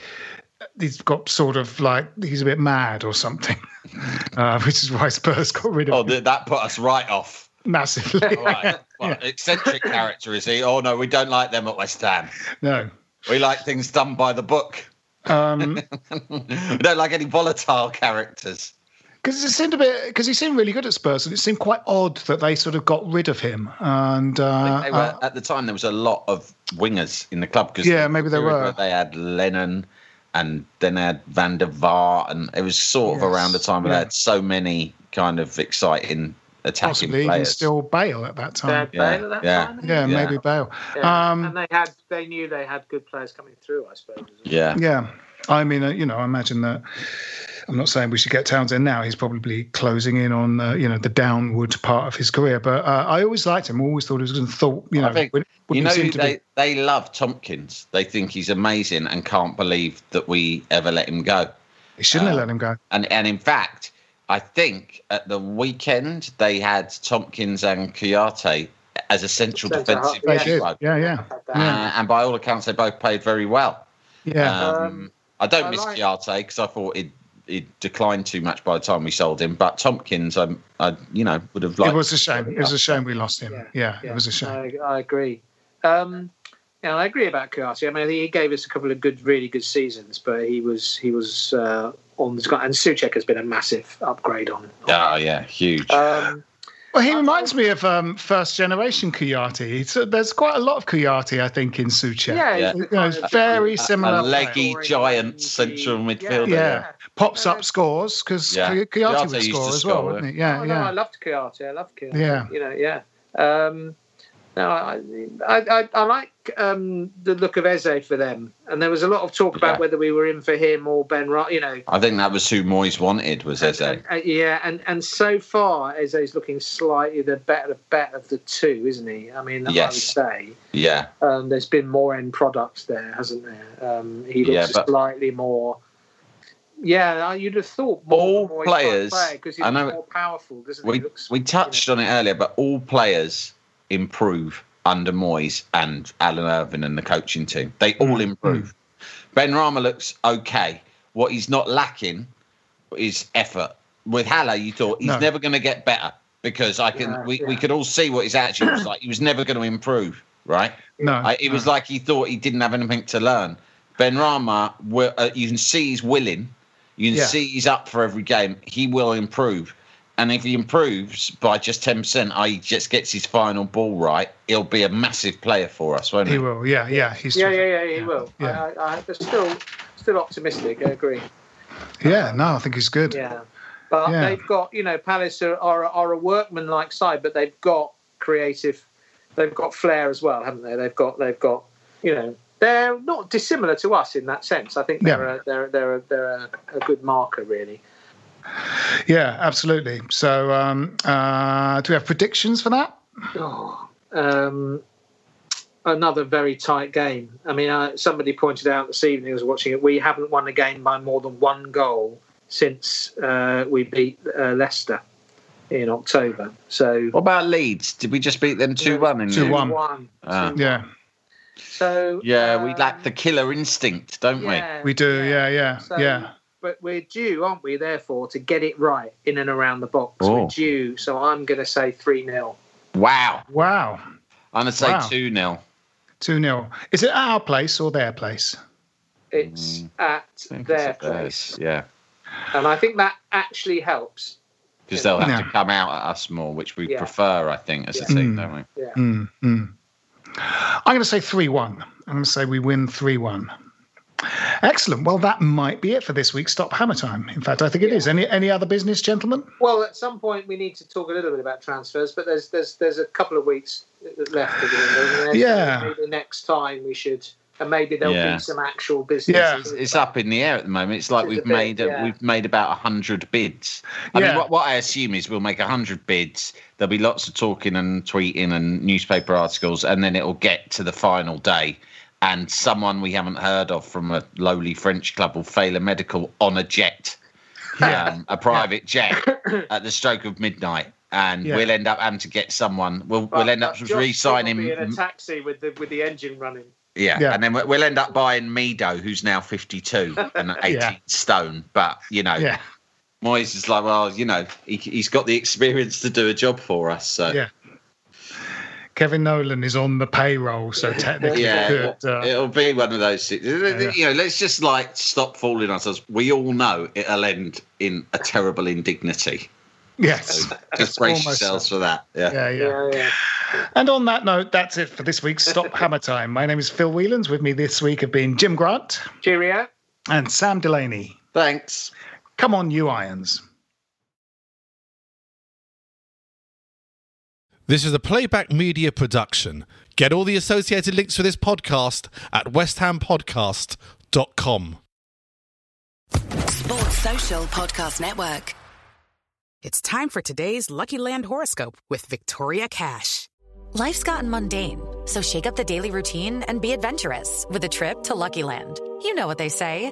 he's got sort of like he's a bit mad or something, uh, which is why Spurs got rid of Oh, him th- that put us right off. massively. All right. Well, eccentric character is he? Oh no, we don't like them at West Ham. no, We like things done by the book. um, we don't like any volatile characters. Because it seemed a bit because he seemed really good at Spurs, and it seemed quite odd that they sort of got rid of him. And uh, They were, uh, at the time, there was a lot of wingers in the club. Cause Yeah, the maybe there were. They had Lennon, and then they had Van der Vaart, and it was sort of Yes, around the time where yeah. they had so many kind of exciting attacking possibly even players. still Bale at that time. had Yeah, Bale at that yeah. time. Yeah, Yeah. maybe Bale. Yeah. Um, and they had they knew they had good players coming through. I suppose. yeah, Yeah, I mean, uh, you know, I imagine that. I'm not saying we should get Townsend now. He's probably closing in on uh, you know the downward part of his career. But uh, I always liked him. Always thought he was good. and Thought you know, I think when- when you know seemed to they be- they love Tomkins. They think he's amazing and can't believe that we ever let him go. he shouldn't have uh, let him go. And and in fact, I think at the weekend they had Tomkins and Kouyaté as a central defensive They yeah. Yeah, yeah, Uh, and by all accounts, they both played very well. yeah. Um, Um, I don't I miss like- Kouyaté because I thought he'd, he'd declined too much by the time we sold him. But Tomkins, I, I you know, would have liked. it was a shame. It was a shame we lost him. Yeah, Yeah, it was a shame. I, I agree. Um, yeah, I agree about Kouassi. I mean, he gave us a couple of good, really good seasons, but he was he was uh, on the and Souček has been a massive upgrade on. Oh yeah, huge. Um, Well, he reminds me of um, first generation Kouyaté. So there's quite a lot of Kouyaté, I think, in Souček. yeah, Yeah. he's You know, kind of- very a similar. leggy player. giant central midfielder. Yeah. Pops up scores because Yeah. Kouyaté would used to score as score, well, wouldn't he? Yeah, Oh, no, I yeah. loved Kouyaté. I loved Kouyaté. Yeah. You know, yeah. Um, no, I, I, I, like um, the look of Eze for them, and there was a lot of talk about Yeah. whether we were in for him or Ben. Ro- You know, I think that was who Moyes wanted was Eze. And- and- uh, yeah, and, and so far Eze's looking slightly the better bet of the two, isn't he? I mean, Yes. I would say Yeah, um, there's been more end products there, hasn't there? Um, he looks Yeah, but- slightly more. Yeah, you'd have thought more All Moyes players- because he's I know- more powerful, doesn't we He looks, we touched on it earlier, but all players improve under Moyes and Alan Irvine and the coaching team. They Mm. all improve. Benrahma looks okay. What he's not lacking is effort. With Haller, you thought he's No. never going to get better because I can. Yeah, we, we could all see what his attitude was like. He was never going to improve, right? No, I, it was like he thought he didn't have anything to learn. Benrahma, uh, you can see he's willing. You can Yeah. see he's up for every game. He will improve. And if he improves by just 10%, i.e., just gets his final ball right, he'll be a massive player for us, won't he? he will. Yeah, yeah. He's yeah, yeah, yeah, he will. Yeah. I, I, I'm still, still optimistic. I agree. Yeah, no, I think he's good. Yeah, but Yeah. they've got you know Palace are, are are a workman-like side, but they've got creative, they've got flair as well, haven't they? They've got they've got you know they're not dissimilar to us in that sense. I think they're Yeah. a, they're they're a, they're a, a good marker really. Yeah, absolutely. So, um, uh, do we have predictions for that? Oh, um, another very tight game. I mean, uh, somebody pointed out this evening. I was watching it. We haven't won a game by more than one goal since uh, we beat uh, Leicester in October. So What about Leeds? Did we just beat them 2 1 2-1. the- One. one. Ah. Two- Yeah, So Yeah, we um, lack the killer instinct, don't yeah, we do. Yeah, yeah, So- yeah. But we're due, aren't we? Therefore, to get it right in and around the box, Oh. we're due. So I'm going to say three 0 we? Wow. Wow, I'm going to say Wow. 2 0. 2 0. Is it our place or their place? It's Mm. at their place, Yeah. and I think that actually helps. Because they'll have Yeah. to come out at us more, which we Yeah. prefer, I think, as a team, Mm. don't we? Yeah. Mm, mm. I'm going to say 3 1. I'm going to say we win 3 1. Excellent. Well, that might be it for this week's Stop Hammer Time. In fact, I think it is. Any any other business, gentlemen? Well, at some point we need to talk a little bit about transfers, but there's there's there's a couple of weeks left of the window. Yeah. Maybe next time we should, and maybe there'll Yeah. be some actual business. Yeah. It's, it's up in the air at the moment. It's like It's we've bit, made yeah. we've made about hundred bids. I Yeah. mean, what, what I assume is we'll make hundred bids. There'll be lots of talking and tweeting and newspaper articles, and then it'll get to the final day, and someone we haven't heard of from a lowly French club will fail a medical on a jet. um, a private jet at the stroke of midnight, and Yeah. we'll end up having to get someone. We'll But- we'll end up but re-signing. will in a taxi with the with the engine running. Yeah. Yeah. and then we- we'll end up buying Mido, who's now 52 and 18 Yeah. stone. But you know, Yeah. Moyes is like, well, you know, he, he's got the experience to do a job for us. So Yeah. Kevin Nolan is on the payroll, so technically yeah, could. Uh, it'll be one of those. Yeah. You know, let's just like stop fooling ourselves. We all know it'll end in a terrible indignity. yes. Just brace yourselves so. for that. Yeah. Yeah, yeah. Yeah, yeah. And on that note, that's it for this week's Stop Hammer Time. My name is Phil Whelans. With me this week have been Jim Grant Cheerio. and Sam Delaney. Thanks. Come on, you irons. This is a playback media production. Get all the associated links for this podcast at westhampodcast.com. Sports Social Podcast Network. It's time for today's Lucky Land horoscope with Victoria Cash. Life's gotten mundane, so shake up the daily routine and be adventurous with a trip to Lucky Land. You know what they say